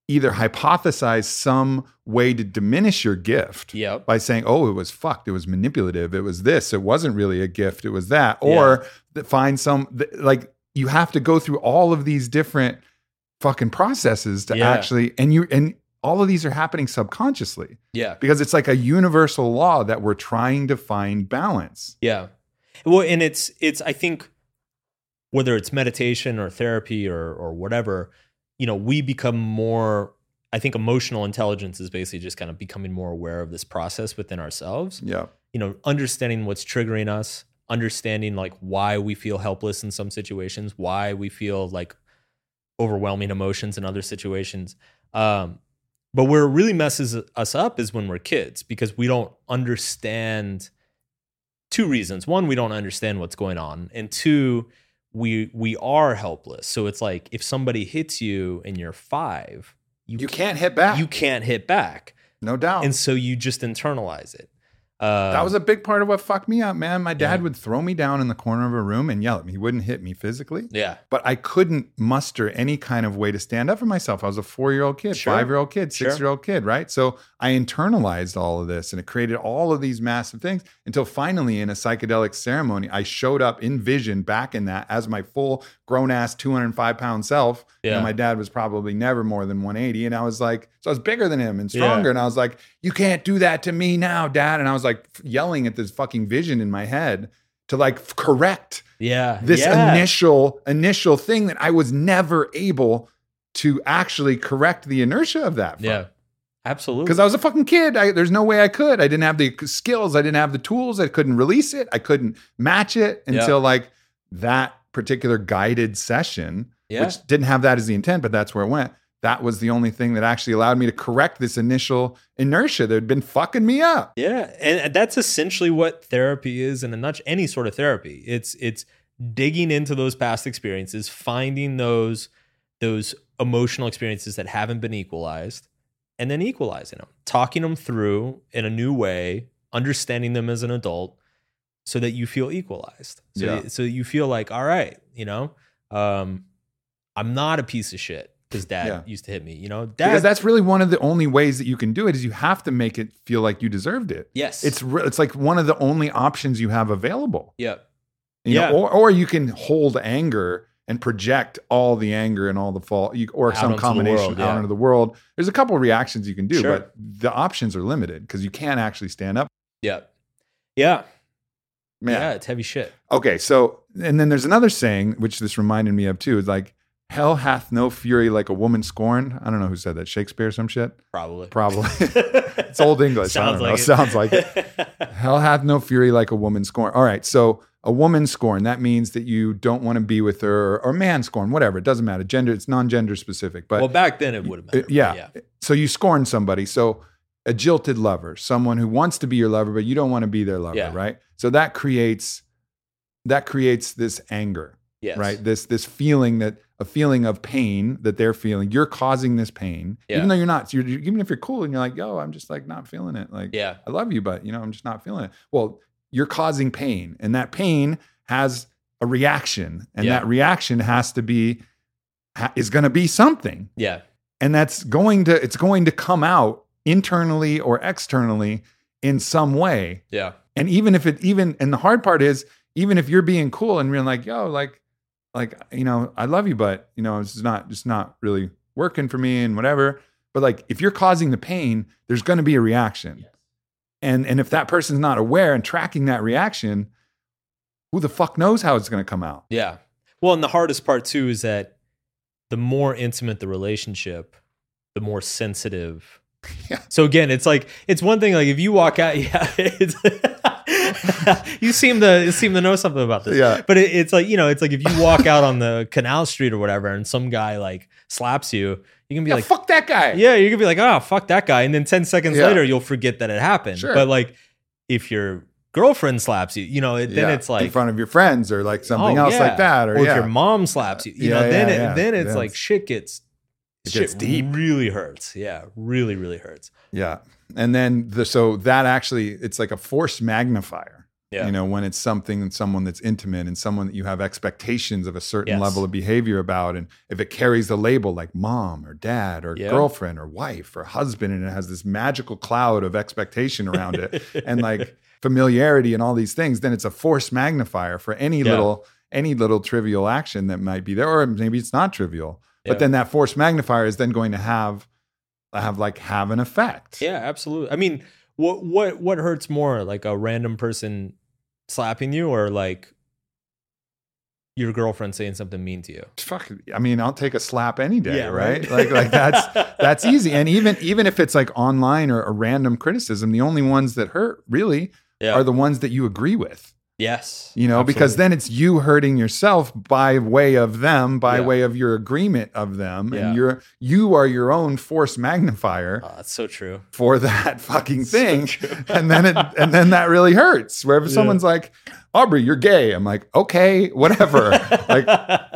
either hypothesize some way to diminish your gift yep, by saying, oh, it was fucked, it was manipulative, it was this, it wasn't really a gift, it was that, or that find some, like, you have to go through all of these different fucking processes to Yeah. actually, and you, and all of these are happening subconsciously Yeah. because it's like a universal law that we're trying to find balance. Yeah. Well, and it's it's I think whether it's meditation or therapy or or whatever, you know, we become more I think emotional intelligence is basically just kind of becoming more aware of this process within ourselves. Yeah. You know, understanding what's triggering us, understanding like why we feel helpless in some situations, why we feel like overwhelming emotions in other situations. Um, but where it really messes us up is when we're kids because we don't understand two reasons. One, we don't understand what's going on, and two, we we are helpless. So it's like if somebody hits you and you're five, you You can't hit back. you can't hit back, no doubt. and so you just internalize it. Uh, that was a big part of what fucked me up, man. My dad Yeah. would throw me down in the corner of a room and yell at me. He wouldn't hit me physically, yeah, but I couldn't muster any kind of way to stand up for myself. I was a four year old kid, Sure. five year old kid, six year old kid, right? So I internalized all of this and it created all of these massive things until finally, in a psychedelic ceremony, I showed up in vision back in that as my full grown ass 205 pound self. You know, Yeah. my dad was probably never more than 180. And I was like, so I was bigger than him and Yeah. stronger. And I was like, you can't do that to me now, dad. And I was like yelling at this fucking vision in my head to like correct yeah, this yeah. initial initial thing that I was never able to actually correct the inertia of that. yeah, absolutely. Because I was a fucking kid. I, there's no way I could. I didn't have the skills. I didn't have the tools. I couldn't release it. I couldn't match it Yeah. until like that particular guided session, yeah, which didn't have that as the intent, but that's where it went. That was the only thing that actually allowed me to correct this initial inertia that had been fucking me up. Yeah, and uh, that's essentially what therapy is in a nutshell. Any sort of therapy, it's it's digging into those past experiences, finding those those emotional experiences that haven't been equalized, and then equalizing them, talking them through in a new way, understanding them as an adult, so that you feel equalized. So Yeah. so you feel like, all right, you know, um, I'm not a piece of shit because dad Yeah. used to hit me. You know, Because that's really one of the only ways that you can do it is you have to make it feel like you deserved it. yes, It's re- it's like one of the only options you have available. yeah, You Yeah. know, or or you can hold anger and project all the anger and all the fault, you, or Out some combination world, out yeah. into the world. There's a couple of reactions you can do, Sure. but the options are limited because you can't actually stand up. yeah, yeah. Man, Yeah, it's heavy shit. Okay, so and then there's another saying which this reminded me of too. Is like hell hath no fury like a woman scorned. I don't know who said that. Shakespeare, or some shit. Probably. Probably. it's old English. I Sounds don't know. like it. Sounds like it. Hell hath no fury like a woman scorned. All right, so a woman scorn that means that you don't want to be with her, or, or man scorn, whatever. It doesn't matter. Gender, it's non-gender specific. But well, back then it would have been. yeah. So you scorn somebody. So a jilted lover, someone who wants to be your lover, but you don't want to be their lover, Yeah. right? So that creates that creates this anger, Yes. right? This this feeling that a feeling of pain that they're feeling. You're causing this pain, Yeah. even though you're not. You're, even if you're cool and you're like, yo, I'm just like not feeling it. Like, Yeah. I love you, but you know, I'm just not feeling it. Well, you're causing pain, and that pain has a reaction, and Yeah. that reaction has to be is going to be something Yeah. and that's going to it's going to come out internally or externally in some way Yeah. and even if it even and the hard part is even if you're being cool and you're like yo like like you know i love you but you know it's not just not really working for me and whatever but like if you're causing the pain there's going to be a reaction and and if that person's not aware and tracking that reaction who the fuck knows how it's going to come out Yeah. Well, and the hardest part too is that the more intimate the relationship, the more sensitive. Yeah. So again, it's like it's one thing like if you walk out, yeah, it's, you seem to you seem to know something about this. Yeah. But it, it's like you know, it's like if you walk out on the canal street or whatever, and some guy like slaps you, you can be yeah, like, fuck that guy Yeah, you could be like, oh, fuck that guy. And then 10 seconds Yeah. later, you'll forget that it happened. Sure. But like, if your girlfriend slaps you, you know, it, then it's like, in front of your friends or like something oh, else like that or, or if your mom slaps you, you know, then it, then it's like it's- shit gets, It shit gets deep. really hurts. Yeah. Really, really hurts. Yeah. And then the so that actually it's like a force magnifier. Yeah. You know, when it's something and someone that's intimate and someone that you have expectations of a certain Yes. level of behavior about. And if it carries the label like mom or dad or Yeah. girlfriend or wife or husband, and it has this magical cloud of expectation around it and like familiarity and all these things, then it's a force magnifier for any Yeah. little any little trivial action that might be there, or maybe it's not trivial. But then that force magnifier is then going to have have like have an effect. Yeah, absolutely. I mean, what what what hurts more, like a random person slapping you, or like your girlfriend saying something mean to you? Fuck, I mean, I'll take a slap any day, Yeah, right? right. Like, like that's that's easy. And even even if it's like online or a random criticism, the only ones that hurt really Yeah. are the ones that you agree with. Yes. You know, because then it's you hurting yourself by way of them, by Yeah. way of your agreement of them, Yeah. and you're you are your own force magnifier Oh, that's so true. for that fucking So thing. true. and then it and then that really hurts. Where if Yeah. someone's like, Aubrey, you're gay. I'm like, okay, whatever. like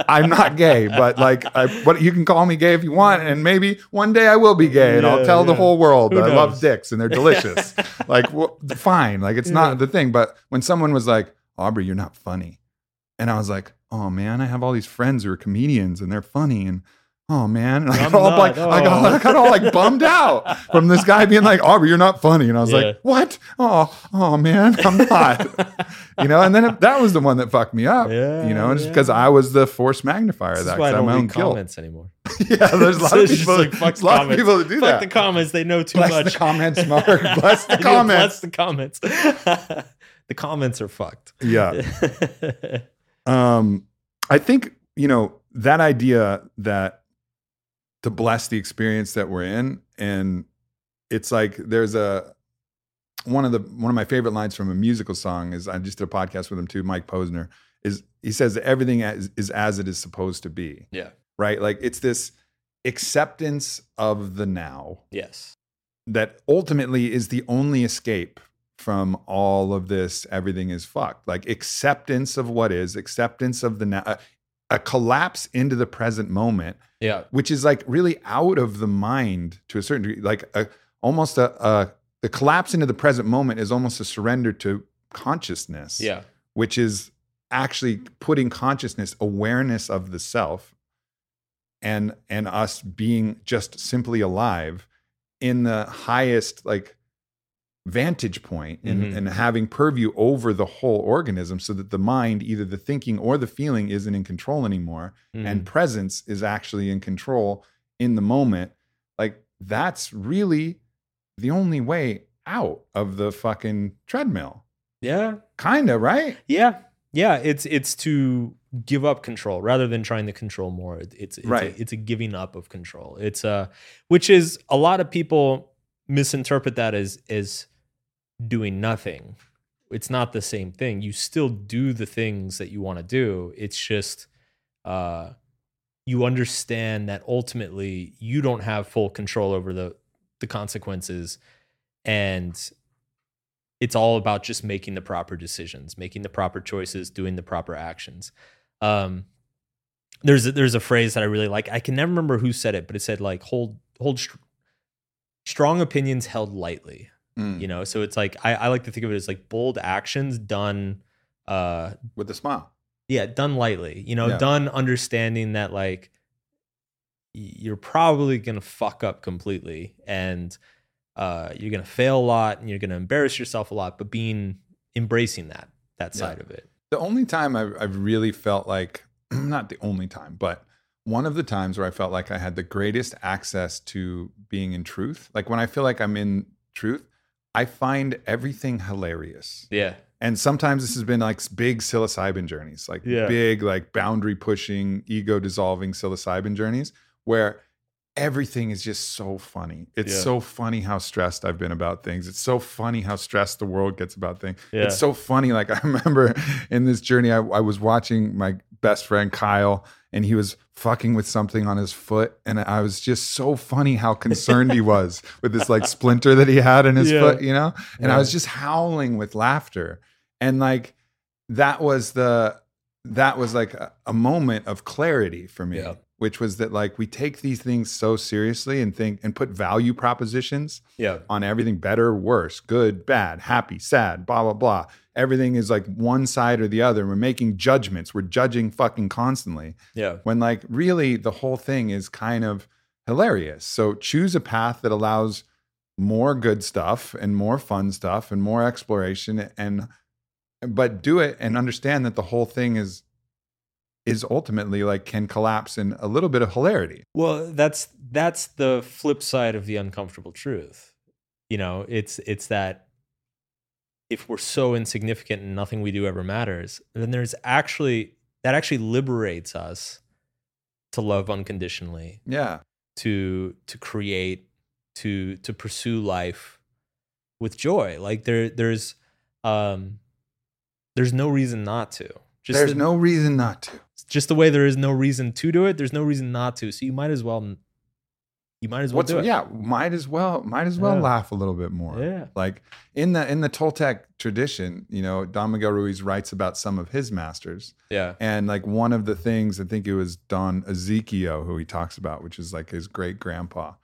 I'm not gay, but like, I, what you can call me gay if you want, and maybe one day I will be gay, and I'll Yeah, tell the whole world that I love dicks and they're delicious. like, well, fine, like it's Yeah. not the thing. But when someone was like, Aubrey, you're not funny, and I was like, oh man, I have all these friends who are comedians and they're funny, and oh man, and I got all not. like, I got, Oh. I got all like bummed out from this guy being like, Aubrey, you're not funny, and I was Yeah. like, what? Oh, oh man, I'm not. you know, and then it, that was the one that fucked me up. Yeah, you know, just yeah. because I was the force magnifier of that. why I don't read guilt. comments anymore. yeah, there's a lot So of people. like, fuck lot of people that do Fuck that. the comments. They know too Bless much. the comments, Mark. Bless the comments. Bless the comments. The comments are fucked. Yeah. Um, I think you know that idea that to bless the experience that we're in, and it's like there's a one of the one of my favorite lines from a musical song is I just did a podcast with him too, Mike Posner. Is he says that everything is, is as it is supposed to be, yeah. right? Like it's this acceptance of the now Yes. that ultimately is the only escape from all of this everything is fucked like acceptance of what is acceptance of the now a, a collapse into the present moment Yeah. which is like really out of the mind to a certain degree like a almost a, a the collapse into the present moment is almost a surrender to consciousness Yeah. which is actually putting consciousness awareness of the self and and us being just simply alive in the highest like vantage point and, Mhm. and having purview over the whole organism so that the mind either the thinking or the feeling isn't in control anymore and Mhm. presence is actually in control in the moment like that's really the only way out of the fucking treadmill yeah. kind of right Yeah. Yeah. It's it's to give up control rather than trying to control more. It's it's, Right. a, it's a giving up of control. It's uh which is a lot of people misinterpret that as as doing nothing. It's not the same thing. You still do the things that you want to do. It's just uh you understand that ultimately you don't have full control over the the consequences and it's all about just making the proper decisions, making the proper choices, doing the proper actions. Um, there's a, there's a phrase that I really like. I can never remember who said it, but it said like hold hold str- strong opinions held lightly. Mm. You know, so it's like I, I like to think of it as like bold actions done. Uh, with a smile yeah, done lightly. You know, Yeah. done understanding that like you're probably gonna fuck up completely and uh, you're gonna fail a lot and you're gonna embarrass yourself a lot, but being embracing that that Yeah. side of it. The only time I've, I've really felt like, not the only time, but one of the times where I felt like I had the greatest access to being in truth, like when I feel like I'm in truth, I find everything hilarious. Yeah. And sometimes this has been like big psilocybin journeys, like Yeah. big, like boundary pushing, ego dissolving psilocybin journeys where everything is just so funny. It's Yeah. so funny how stressed I've been about things. It's so funny how stressed the world gets about things. Yeah. It's so funny. Like I remember in this journey, I, I was watching my best friend Kyle, and he was fucking with something on his foot, and I was just so funny how concerned he was with this like splinter that he had in his Yeah. foot, you know. And I was just howling with laughter, and like that was the that was like a, a moment of clarity for me. Which was that like we take these things so seriously and think and put value propositions Yeah. on everything better, worse, good, bad, happy, sad, blah, blah, blah. Everything is like one side or the other. We're making judgments. We're judging fucking constantly. Yeah. When like really the whole thing is kind of hilarious. So choose a path that allows more good stuff and more fun stuff and more exploration and but do it and understand that the whole thing is is ultimately like can collapse in a little bit of hilarity. Well, that's that's the flip side of the uncomfortable truth. You know, it's it's that if we're so insignificant and nothing we do ever matters, then there's actually that actually liberates us to love unconditionally, Yeah. to to create, to to pursue life with joy. Like there there's um there's no reason not to. Just There's the- no reason not to. Just the way there is no reason to do it, there's no reason not to. So you might as well you might as well What's do it. yeah, might as well might as well Yeah. laugh a little bit more. Yeah. Like in the in the Toltec tradition, you know, Don Miguel Ruiz writes about some of his masters. Yeah. And like one of the things, I think it was Don Eziquio who he talks about, which is like his great grandpa.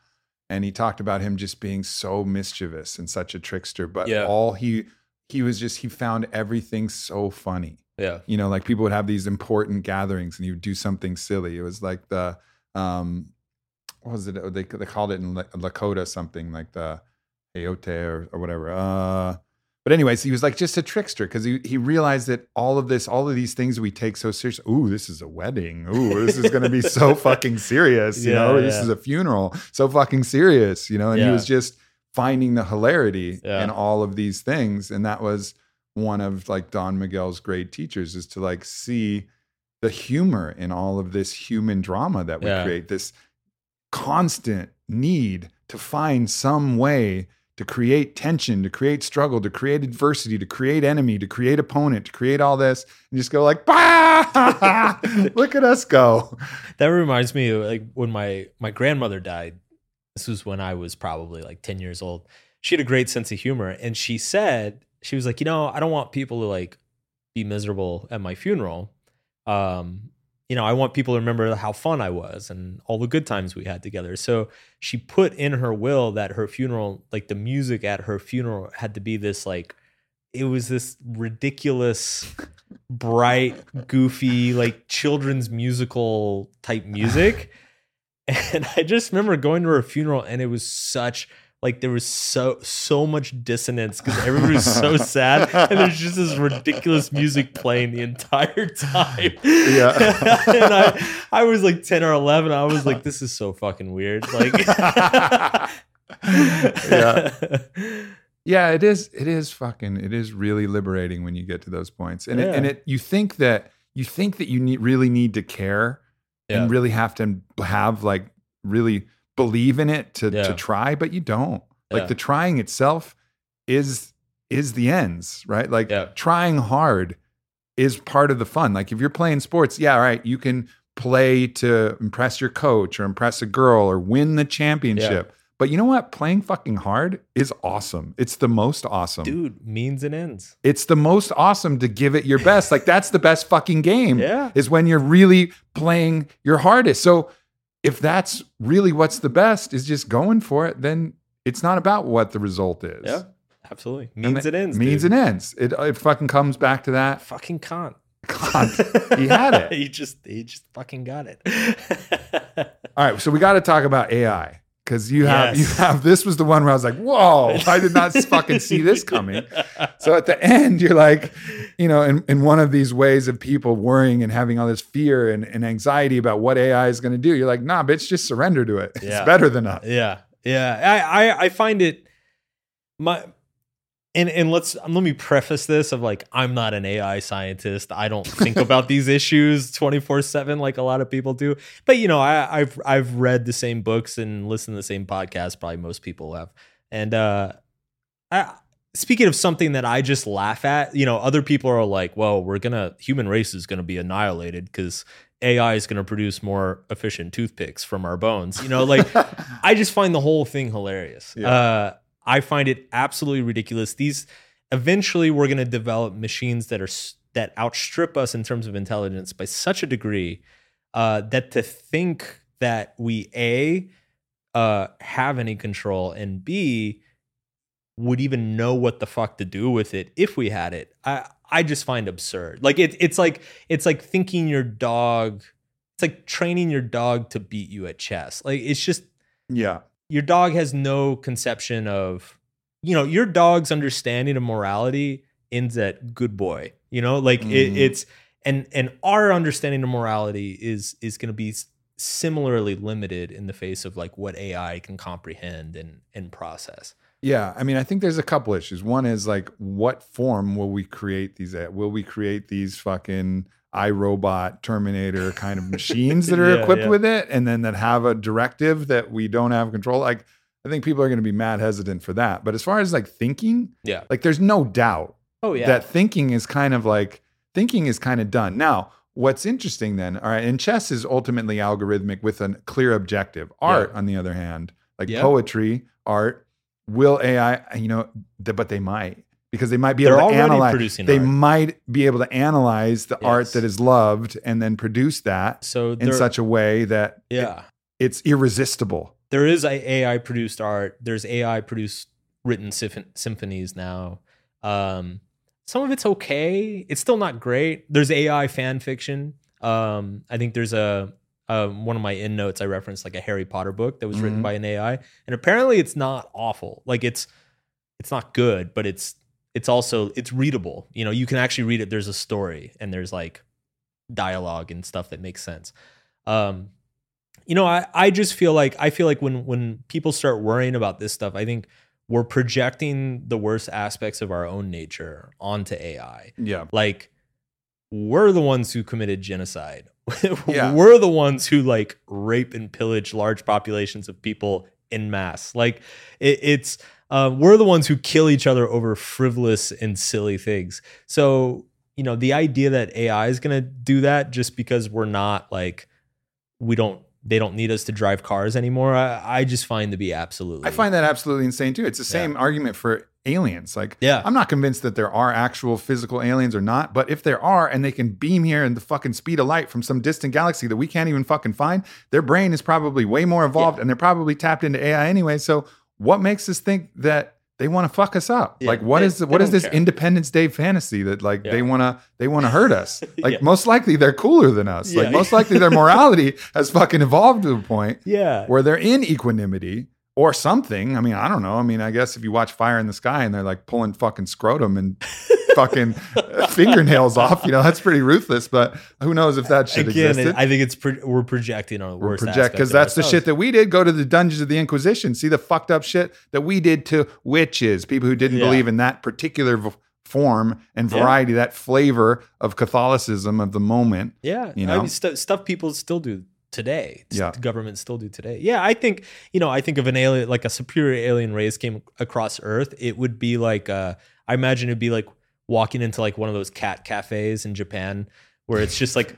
And he talked about him just being so mischievous and such a trickster. But Yeah. all he he was just he found everything so funny. Yeah. You know, like people would have these important gatherings and he would do something silly. It was like the um what was it? They they called it in Lakota something like the Heyoka or, or whatever. Uh but anyways, he was like just a trickster because he, he realized that all of this, all of these things we take so serious. Ooh, this is a wedding. Ooh, this is going to be so fucking serious. You Yeah, know, this is a funeral. So fucking serious. You know, and he was just finding the hilarity Yeah. in all of these things, and that was one of like Don Miguel's great teachers is to like see the humor in all of this human drama that we Yeah. create. This constant need to find some way to create tension, to create struggle, to create adversity, to create enemy, to create opponent, to create all this, and just go like, bah! look at us go. That reminds me of like when my my grandmother died. This was when I was probably like 10 years old. She had a great sense of humor and she said she was like, "You know, I don't want people to like be miserable at my funeral. Um, you know, I want people to remember how fun I was and all the good times we had together." So she put in her will that her funeral, like the music at her funeral had to be this like it was this ridiculous bright, goofy, like children's musical type music. And I just remember going to her funeral and it was such like there was so so much dissonance because everybody was so sad and there's just this ridiculous music playing the entire time. Yeah. and I I was like 10 or 11. I was like, this is so fucking weird. Like Yeah. Yeah, it is. It is fucking. It is really liberating when you get to those points, and it, and it. You think that you think that you need really need to care Yeah. and really have to have like really believe in it to Yeah. to try, but you don't. Like Yeah. the trying itself is is the ends, right? Like Yeah. trying hard is part of the fun. Like if you're playing sports, yeah, right, you can play to impress your coach or impress a girl or win the championship. But you know what? Playing fucking hard is awesome. It's the most awesome. Dude, means and ends. It's the most awesome to give it your best. Like that's the best fucking game. Yeah. Is when you're really playing your hardest. So if that's really what's the best is just going for it, then it's not about what the result is. Yeah. Absolutely. Means it and ends. Means dude. it ends. It it fucking comes back to that. fucking Kant. Kant. He had it. he just he just fucking got it. All right, so we got to talk about AI because you have you have this was the one where I was like, whoa, I did not fucking see this coming. So at the end, you're like, you know, in, in one of these ways of people worrying and having all this fear and, and anxiety about what AI is going to do, you're like, nah, bitch, just surrender to it. Yeah. It's better than us. Yeah, yeah. I, I I find it my and and let's let me preface this of like I'm not an AI scientist. I don't think about these issues 24/7 like a lot of people do. But you know, I I've I've read the same books and listened to the same podcasts probably most people have. And uh I speaking of something that I just laugh at, you know, other people are like, "Well, we're going to human race is going to be annihilated cuz AI is going to produce more efficient toothpicks from our bones." You know, like I just find the whole thing hilarious. Yeah. Uh, I find it absolutely ridiculous. These eventually we're going to develop machines that are that outstrip us in terms of intelligence by such a degree uh, that to think that we a uh, have any control and b would even know what the fuck to do with it if we had it. I I just find absurd. Like it, it's like it's like thinking your dog. It's like training your dog to beat you at chess. Like it's just yeah. Your dog has no conception of you know your dog's understanding of morality ends at good boy you know like Mhm. it, it's and and our understanding of morality is is going to be similarly limited in the face of like what AI can comprehend and and process. Yeah, I mean, I think there's a couple issues. One is like, what form will we create these at? Will we create these fucking I, Robot Terminator kind of machines that are Yeah, equipped yeah. with it, and then that have a directive that we don't have control? Like, I think people are going to be mad hesitant for that. But as far as like thinking, Yeah. like, there's no doubt Oh yeah. that thinking is kind of like thinking is kind of done. Now, what's interesting then, all right, and chess is ultimately algorithmic with a clear objective. Art, on the other hand, like Yeah. poetry, art, will AI, you know, but they might because they might be They're able to analyze. They art. might be able to analyze the art that is loved and then produce that so in such a way that it- yeah. it's irresistible. there is a AI produced art. There's AI produced written symphon- symphonies now. Um, some of it's okay. It's still not great. There's AI fan fiction. Um, I think there's a um, one of my end notes I referenced like a Harry Potter book that was written Mhm. by an AI, and apparently it's not awful. Like it's it's not good, but it's it's also it's readable. You know, you can actually read it. There's a story and there's like dialogue and stuff that makes sense. Um, you know, I, I just feel like I feel like when when people start worrying about this stuff, I think we're projecting the worst aspects of our own nature onto AI. Yeah. Like we're the ones who committed genocide. Yeah. we're the ones who like rape and pillage large populations of people in mass. Like it, it's uh, we're the ones who kill each other over frivolous and silly things. So you know the idea that AI is going to do that just because we're not like we don't they don't need us to drive cars anymore. I, I just find to be absolutely. I find that absolutely insane too. It's the Yeah. same argument for aliens. Like, Yeah. I'm not convinced that there are actual physical aliens or not, but if there are and they can beam here in the fucking speed of light from some distant galaxy that we can't even fucking find, their brain is probably way more evolved and they're probably tapped into AI anyway. So, what makes us think that they want to fuck us up? Yeah, like, what they, is what is this care. Independence Day fantasy that like Yeah. they want to they want to hurt us? Like, Yeah. most likely they're cooler than us. Like, most likely their morality has fucking evolved to a point yeah. where they're in equanimity or something. I mean, I don't know. I mean, I guess if you watch Fire in the Sky and they're like pulling fucking scrotum and fucking fingernails off, you know, that's pretty ruthless. But who knows if that shit Again, existed? I think it's pro- we're projecting on the We're worst project because that's the shit that we did. Go to the dungeons of the Inquisition, see the fucked up shit that we did to witches, people who didn't Yeah. believe in that particular v- form and Yeah. variety, that flavor of Catholicism of the moment. Yeah, You I know? mean, stu- stuff people still do today. Yeah. governments still do today. Yeah, I think you know. I think of an alien, like a superior alien race, came across Earth, it would be like. Uh, I imagine it'd be like walking into like one of those cat cafes in Japan, where it's just like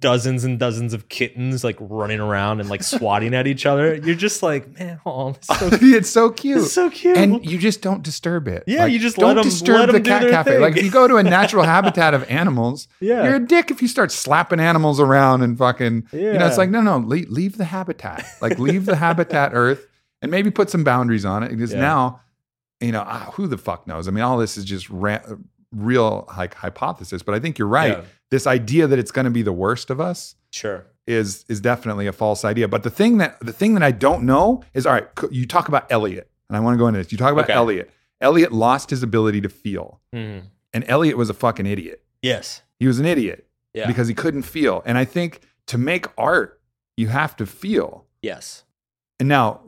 dozens and dozens of kittens like running around and like swatting at each other. You're just like, man, oh, it's so, it's so cute. it's so cute. and you just don't disturb it. Yeah, you just don't disturb the cat cafe. thing. Like if you go to a natural habitat of animals, Yeah. you're a dick if you start slapping animals around and fucking. yeah. You know, it's like no, no, leave, leave the habitat. Like leave the habitat, Earth, and maybe put some boundaries on it because Yeah. now, you know, ah, who the fuck knows? I mean, all this is just ra- real like hypothesis, but I think you're right. Yeah. This idea that it's going to be the worst of us sure. is is definitely a false idea. But the thing that the thing that I don't know is all right. You talk about Elliot, and I want to go into this. You talk about Okay. Elliot. Elliot lost his ability to feel, Mhm. and Elliot was a fucking idiot. Yes. He was an idiot Yeah. because he couldn't feel. And I think to make art, you have to feel. yes. And now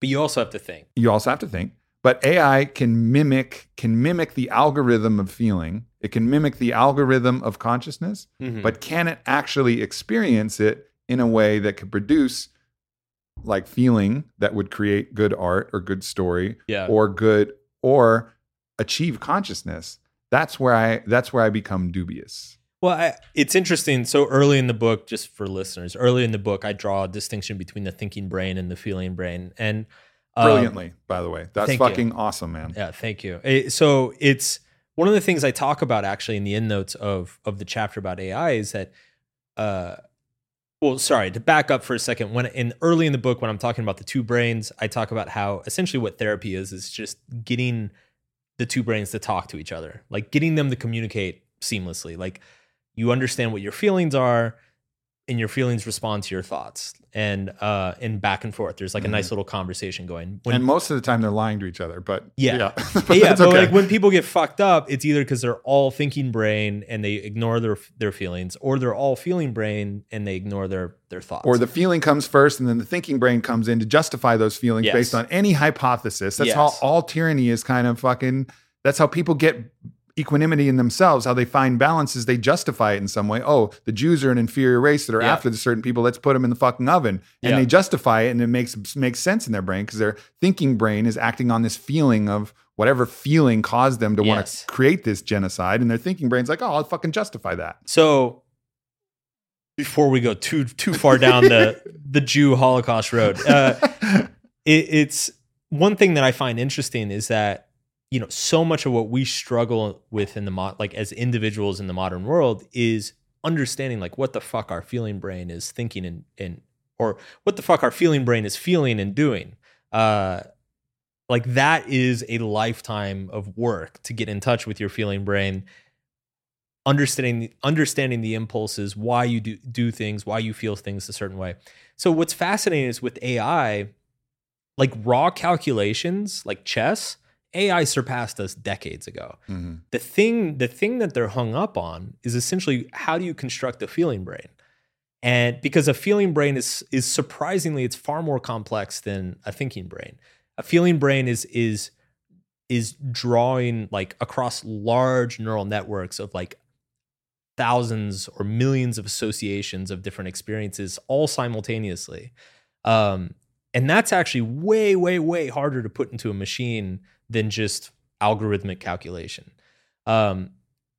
But you also have to think. you also have to think. But AI can mimic can mimic the algorithm of feeling. It can mimic the algorithm of consciousness. Mhm. but can it actually experience it in a way that could produce like feeling that would create good art or good story yeah. or good or achieve consciousness that's where i that's where i become dubious Well, I, it's interesting. So early in the book, just for listeners, early in the book, I draw a distinction between the thinking brain and the feeling brain. And um, brilliantly by the way that's thank you. fucking awesome man yeah, thank you. Eh, So it's one of the things I talk about actually in the end notes of of the chapter about AI is that, uh, well, sorry to back up for a second. When in early in the book, when I'm talking about the two brains, I talk about how essentially what therapy is is just getting the two brains to talk to each other, like getting them to communicate seamlessly. Like you understand what your feelings are, and your feelings respond to your thoughts and uh and back and forth there's like a Mm-hmm. nice little conversation going when and most of the time they're lying to each other, but Yeah. yeah, But yeah, but okay. like when people get fucked up, it's either because they're all thinking brain and they ignore their their feelings, or they're all feeling brain and they ignore their their thoughts. or the feeling comes first and then the thinking brain comes in to justify those feelings Yes. based on any hypothesis that's how all tyranny is kind of fucking that's how people get equanimity in themselves how they find balance is they justify it in some way. Oh the jews are an inferior race that are Yeah. after the certain people. Let's put them in the fucking oven. And Yeah. they justify it and it makes makes sense in their brain because their thinking brain is acting on this feeling of whatever feeling caused them to want to create this genocide and their thinking brain's like oh i'll fucking justify that. So before we go too too far down the the Jew Holocaust road, uh, it, it's one thing that I find interesting is that you know so much of what we struggle with in the mod like as individuals in the modern world is understanding like what the fuck our feeling brain is thinking and and or what the fuck our feeling brain is feeling and doing. Uh like that is a lifetime of work to get in touch with your feeling brain understanding understanding the impulses why you do do things why you feel things a certain way. So what's fascinating is with ai like raw calculations like chess ai surpassed us decades ago. Mhm. the thing the thing that they're hung up on is essentially how do you construct a feeling brain? And because a feeling brain is is surprisingly it's far more complex than a thinking brain. A feeling brain is is is drawing like across large neural networks of like thousands or millions of associations of different experiences all simultaneously. Um, and that's actually way way way harder to put into a machine than just algorithmic calculation um,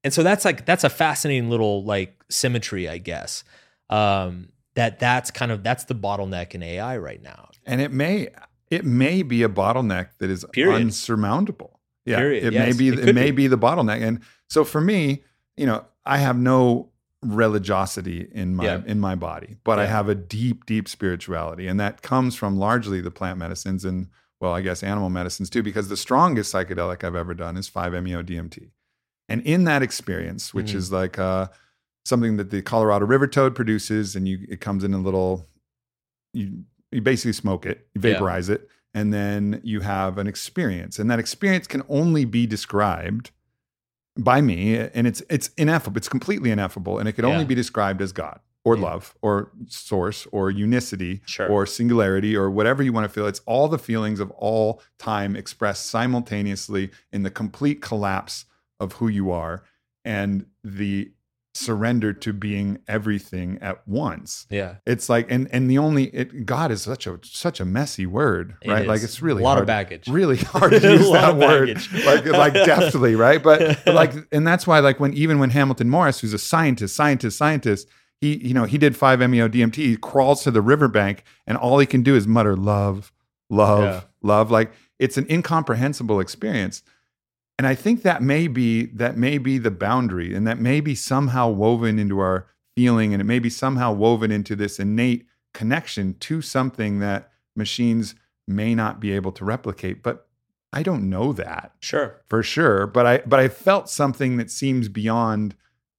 and so that's like that's a fascinating little like symmetry i guess um, that that's kind of that's the bottleneck in ai right now and it may it may be a bottleneck that is Period. unsurmountable. Yeah, Period. it Yes, may be it it, may be. be the bottleneck. And so for me, you know, I have no religiosity in my Yeah. in my body, but I have a deep deep spirituality and that comes from largely the plant medicines and well, I guess animal medicines too because the strongest psychedelic I've ever done is 5-MeO DMT. And in that experience, which Mhm. is like uh something that the Colorado River toad produces and you it comes in a little you you basically smoke it, you Yeah. vaporize it, and then you have an experience. And that experience can only be described by me, and it's it's ineffable. It's completely ineffable, and it can only be described as God or Yeah. love or source or unicity Sure. or singularity or whatever you want to feel. It's all the feelings of all time expressed simultaneously in the complete collapse of who you are and the surrender to being everything at once. Yeah. It's like and and the only it god is such a such a messy word It right? Like it's really a lot hard, of baggage. really hard to A use lot that of word. like like deftly right? But, but like and that's why like when even when hamilton morris who's a scientist scientist scientist he you know he did 5-meo dmt he crawls to the riverbank and all he can do is mutter love love Yeah. love. Like it's an incomprehensible experience. And i think that may be that may be the boundary and that may be somehow woven into our feeling and it may be somehow woven into this innate connection to something that machines may not be able to replicate. But i don't know that sure. for sure but i but i felt something that seems beyond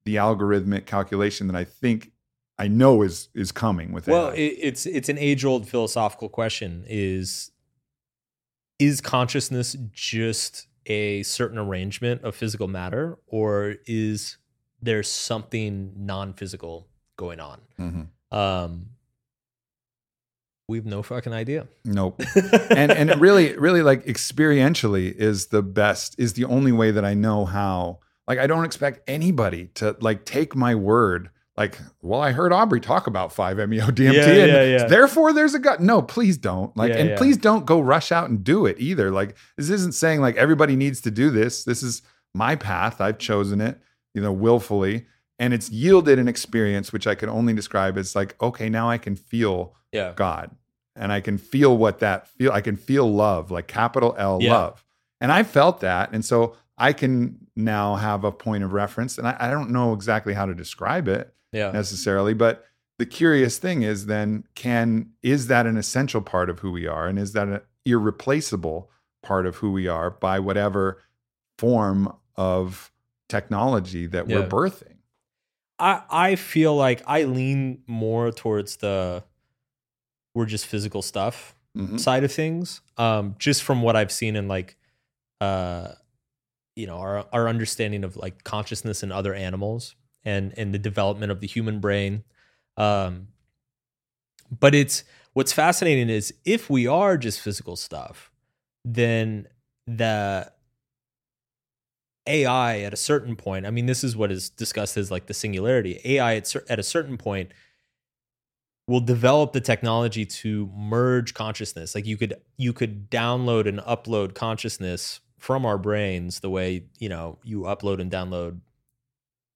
the algorithmic calculation that i think i know is is coming with well AI. it, it's it's an age old philosophical question is is consciousness just a certain arrangement of physical matter or is there something non-physical going on Mhm. um we have no fucking idea nope and and it really really like experientially is the best is the only way that i know how like i don't expect anybody to like take my word like well i heard aubrey talk about 5-meo dmt Yeah, and yeah, yeah. therefore there's a gut no please don't like and please don't go rush out and do it either like this isn't saying like everybody needs to do this this is my path i've chosen it you know willfully and it's yielded an experience which i can only describe as like okay now i can feel yeah God. And I can feel what that feel. I can feel love, like capital L love. And I felt that. And so I can now have a point of reference. And I, I don't know exactly how to describe it yeah necessarily, but the curious thing is then can is that an essential part of who we are? And is that an irreplaceable part of who we are by whatever form of technology that Yeah. we're birthing? I I feel like I lean more towards the we're just physical stuff Mhm. side of things. Um, just from what I've seen in like, uh, you know, our our understanding of like consciousness in other animals and and the development of the human brain. Um, but it's what's fascinating is if we are just physical stuff, then the AI at a certain point, I mean, this is what is discussed as like the singularity. AI at, at a certain point will develop the technology to merge consciousness. Like you could you could download and upload consciousness from our brains the way you know you upload and download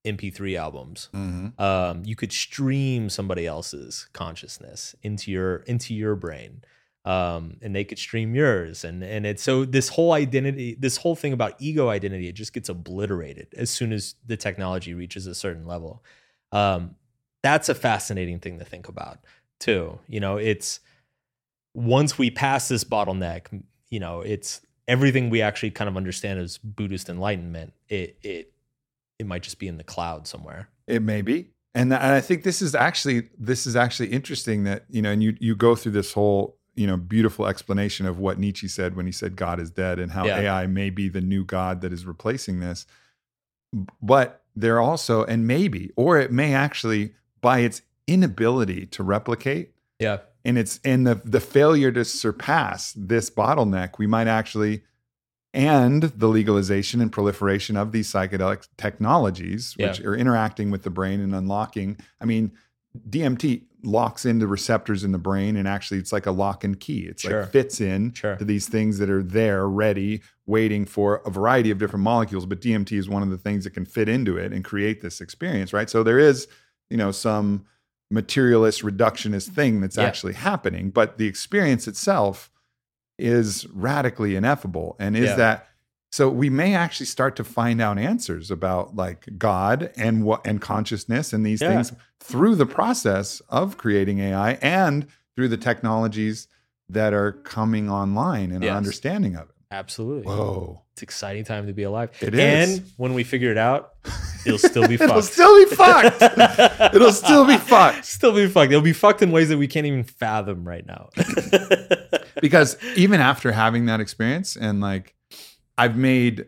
MP3 albums. Mhm. Um, you could stream somebody else's consciousness into your into your brain um, and they could stream yours and and it's so this whole identity this whole thing about ego identity it just gets obliterated as soon as the technology reaches a certain level um, that's a fascinating thing to think about too you know it's once we pass this bottleneck you know it's everything we actually kind of understand as buddhist enlightenment it it it might just be in the cloud somewhere It may be. And, and I think this is actually this is actually interesting that you know and you you go through this whole you know beautiful explanation of what Nietzsche said when he said God is dead and how Yeah. AI may be the new God that is replacing this. But there also and maybe or it may actually by its inability to replicate yeah and it's and the the failure to surpass this bottleneck, we might actually and the legalization and proliferation of these psychedelic technologies, which Yeah. are interacting with the brain and unlocking. I mean, DMT locks into receptors in the brain, and actually, it's like a lock and key. It's Sure. like fits in Sure. to these things that are there, ready, waiting for a variety of different molecules. But DMT is one of the things that can fit into it and create this experience, right? So there is, you know, some materialist reductionist thing that's Yeah. actually happening, but the experience itself is radically ineffable. And is Yeah. that so we may actually start to find out answers about like God and what and consciousness and these Yeah. things through the process of creating AI and through the technologies that are coming online and our understanding of it. absolutely Whoa. it's exciting time to be alive It is. and when we figure it out it'll still be fucked. It'll fucked still be fucked. It'll still be fucked. still be fucked it'll be fucked in ways that we can't even fathom right now because even after having that experience and like i've made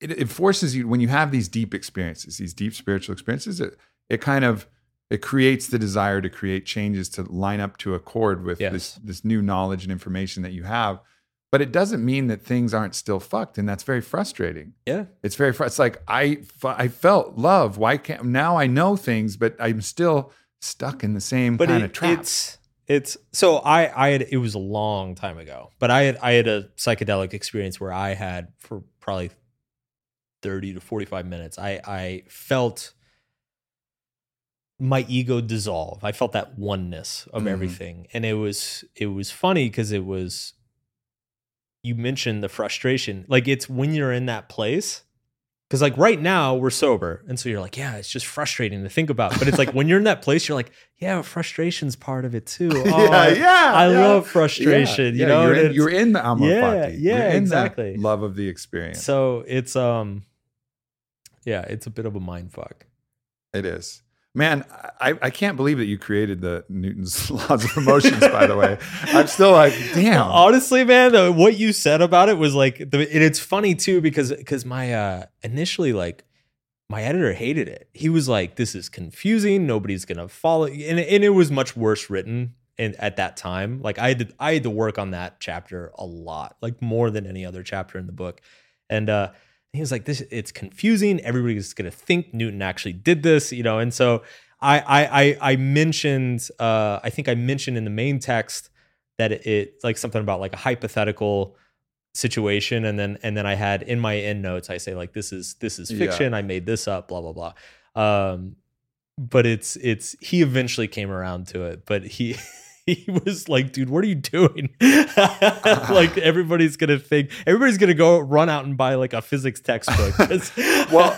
it, it forces you when you have these deep experiences these deep spiritual experiences it, it kind of it creates the desire to create changes to line up to accord with this Yes. this new knowledge and information that you have. But it doesn't mean that things aren't still fucked and that's very frustrating. Yeah. It's very fr- it's like I I felt love. Why can't now i know things but i'm still stuck in the same but kind it, of trap. it's it's so I I had it was a long time ago, but I had I had a psychedelic experience where I had for probably thirty to forty five minutes. I I felt my ego dissolve. I felt that oneness of Mhm. everything, and it was it was funny because it was. You mentioned the frustration, like it's when you're in that place. Because like right now we're sober, and so you're like, yeah, it's just frustrating to think about. But it's like when you're in that place, you're like, yeah, frustration's part of it too. Oh, yeah, yeah. I yeah. love frustration. Yeah, you know, you're in, you're in the Amor Yeah, Fati. yeah, You're in the exactly. love of the experience. so it's um, yeah, it's a bit of a mind fuck. it is. Man, I, I can't believe that you created the Newton's laws of emotions, by the way. I'm still like, damn. Honestly, man, the, what you said about it was like, the, and it's funny too because because my uh initially like my editor hated it. He was like, "This is confusing. Nobody's gonna follow," and and it was much worse written. And at that time, like I had to, I had to work on that chapter a lot, like more than any other chapter in the book. And uh, he was like, "This it's confusing. Everybody's gonna think Newton actually did this, you know." And so I I I, I mentioned, uh, I think I mentioned in the main text that it, it like something about like a hypothetical situation and then and then I had in my end notes I say like this is this is Yeah. fiction I made this up blah blah blah um but it's it's he eventually came around to it but he he was like dude what are you doing like everybody's gonna think everybody's gonna go run out and buy like a physics textbook. Well,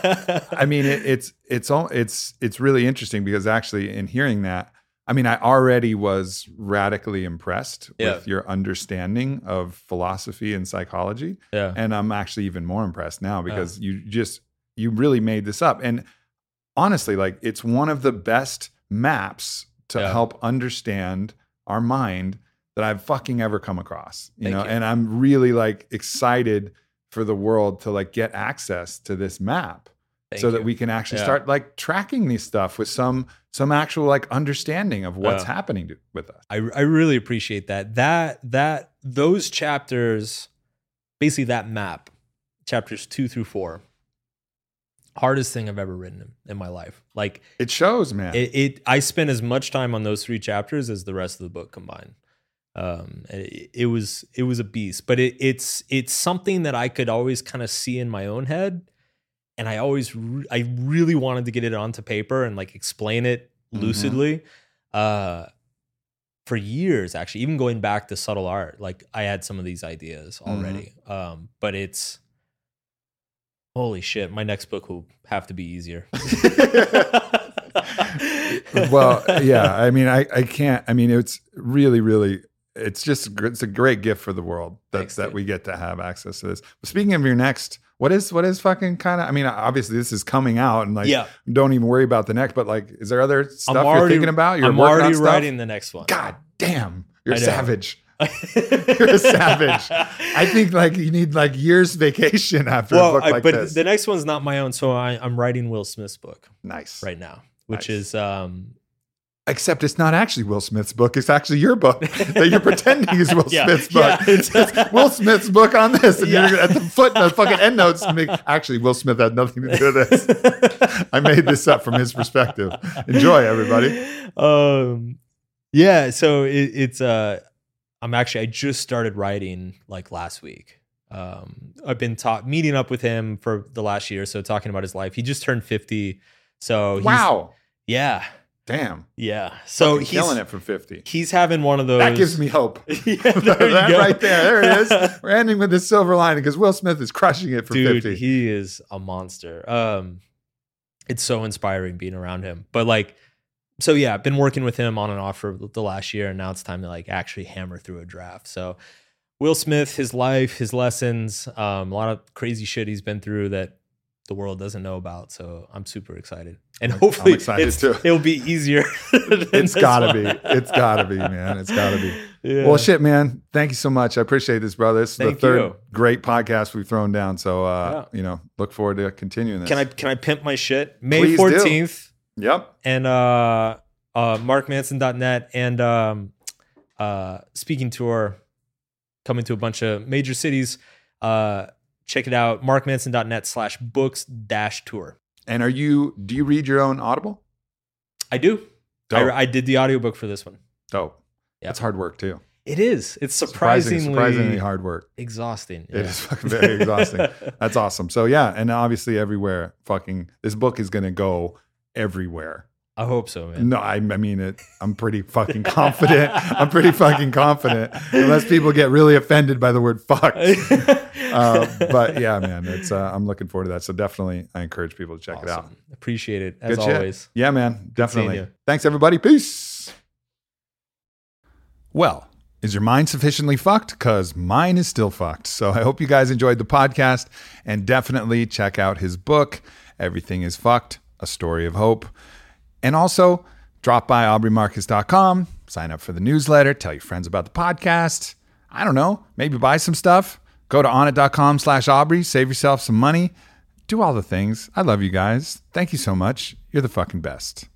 I mean, it, it's it's all it's it's really interesting because actually, in hearing that, I mean, I already was radically impressed Yeah. with your understanding of philosophy and psychology, yeah and I'm actually even more impressed now because you just you really made this up. And honestly, like it's one of the best maps to Yeah. help understand our mind that I've fucking ever come across. You Thank know, you. and I'm really like excited for the world to like get access to this map Thank so you. that we can actually Yeah. start like tracking these stuff with some some actual like understanding of what's Yeah. happening to, with us. I I really appreciate that. That that those chapters, basically that map, chapters two through four, hardest thing I've ever written in, in my life. Like It shows, man. it, it, I spent as much time on those three chapters as the rest of the book combined. Um, it, it was it was a beast, but it, it's it's something that I could always kind of see in my own head, and I always re- I really wanted to get it onto paper and like explain it Mhm. lucidly. Uh, for years, actually, even going back to subtle art, like I had some of these ideas already. Um, but it's holy shit, my next book will have to be easier. well, yeah. I mean, I, I can't. I mean, it's really, really. It's just it's a great gift for the world that Thanks, that dude. we get to have access to this. But speaking of your next, what is what is fucking kind of? I mean, obviously this is coming out, and like, yeah, don't even worry about the next. But like, is there other stuff you're already- thinking about? You're I'm already writing the next one. God damn, you're I a know. savage. You're a savage. I think like you need like years vacation after a well, book I- like but this. the next one's not my own, so I, I'm writing Will Smith's book nice, right now, which Nice. is um, Except it's not actually Will Smith's book. It's actually your book that you're pretending is Will Yeah, Smith's book. yeah, it's- It's Will Smith's book on this. And Yeah. you're at the foot, the fucking end notes. to Make, actually, Will Smith had nothing to do with this. I made this up from his perspective. Enjoy, everybody. um, yeah. So it, it's uh, I'm actually I just started writing like last week. Um, I've been talk meeting up with him for the last year, so talking about his life. He just turned 50, so he's, Wow. yeah, Damn. yeah. So So he's killing it for 50. He's having one of those. That gives me hope. yeah, that go. right there. There it is. We're ending with this silver lining because Will Smith is crushing it for dude 50. he is a monster um it's so inspiring being around him but like so yeah i've been working with him on and off for the last year and now it's time to like actually hammer through a draft so will smith his life his lessons um a lot of crazy shit he's been through that the world doesn't know about so i'm super excited and hopefully it's, it'll be easier it's gotta one. be. It's gotta be, man. It's gotta be. yeah. Well, shit, man. Thank you so much. I appreciate this, brother. This is Thank the third you. great podcast we've thrown down. So, uh, you know, look forward to continuing this. can i can i pimp my shit may. 14th Yep. and uh uh markmanson.net and um uh speaking tour coming to a bunch of major cities uh check it out markmanson.net slash books dash tour And are you? Do you read your own Audible? i do I, I did the audiobook for this one Dope. Yeah. That's hard work too. it is it's Surprising, surprisingly, surprisingly hard work. exhausting It is fucking very exhausting. That's awesome. So yeah, and obviously everywhere. Fucking this book is gonna go everywhere. i hope so man No, I, I mean it. I'm pretty fucking confident. I'm pretty fucking confident. Unless people get really offended by the word fuck. uh, but yeah, man, it's uh, I'm looking forward to that. So definitely, I encourage people to check it out. Appreciate it as Good shit. always Yeah, man, definitely. Thanks, everybody. Peace. Well, is your mind sufficiently fucked? Because mine is still fucked. So I hope you guys enjoyed the podcast and definitely check out his book, Everything is Fucked A Story of Hope. And also drop by aubreymarcus.com, sign up for the newsletter, tell your friends about the podcast. I don't know, maybe buy some stuff. Go to onnit.com slash Aubrey, save yourself some money. Do all the things. I love you guys. Thank you so much. You're the fucking best.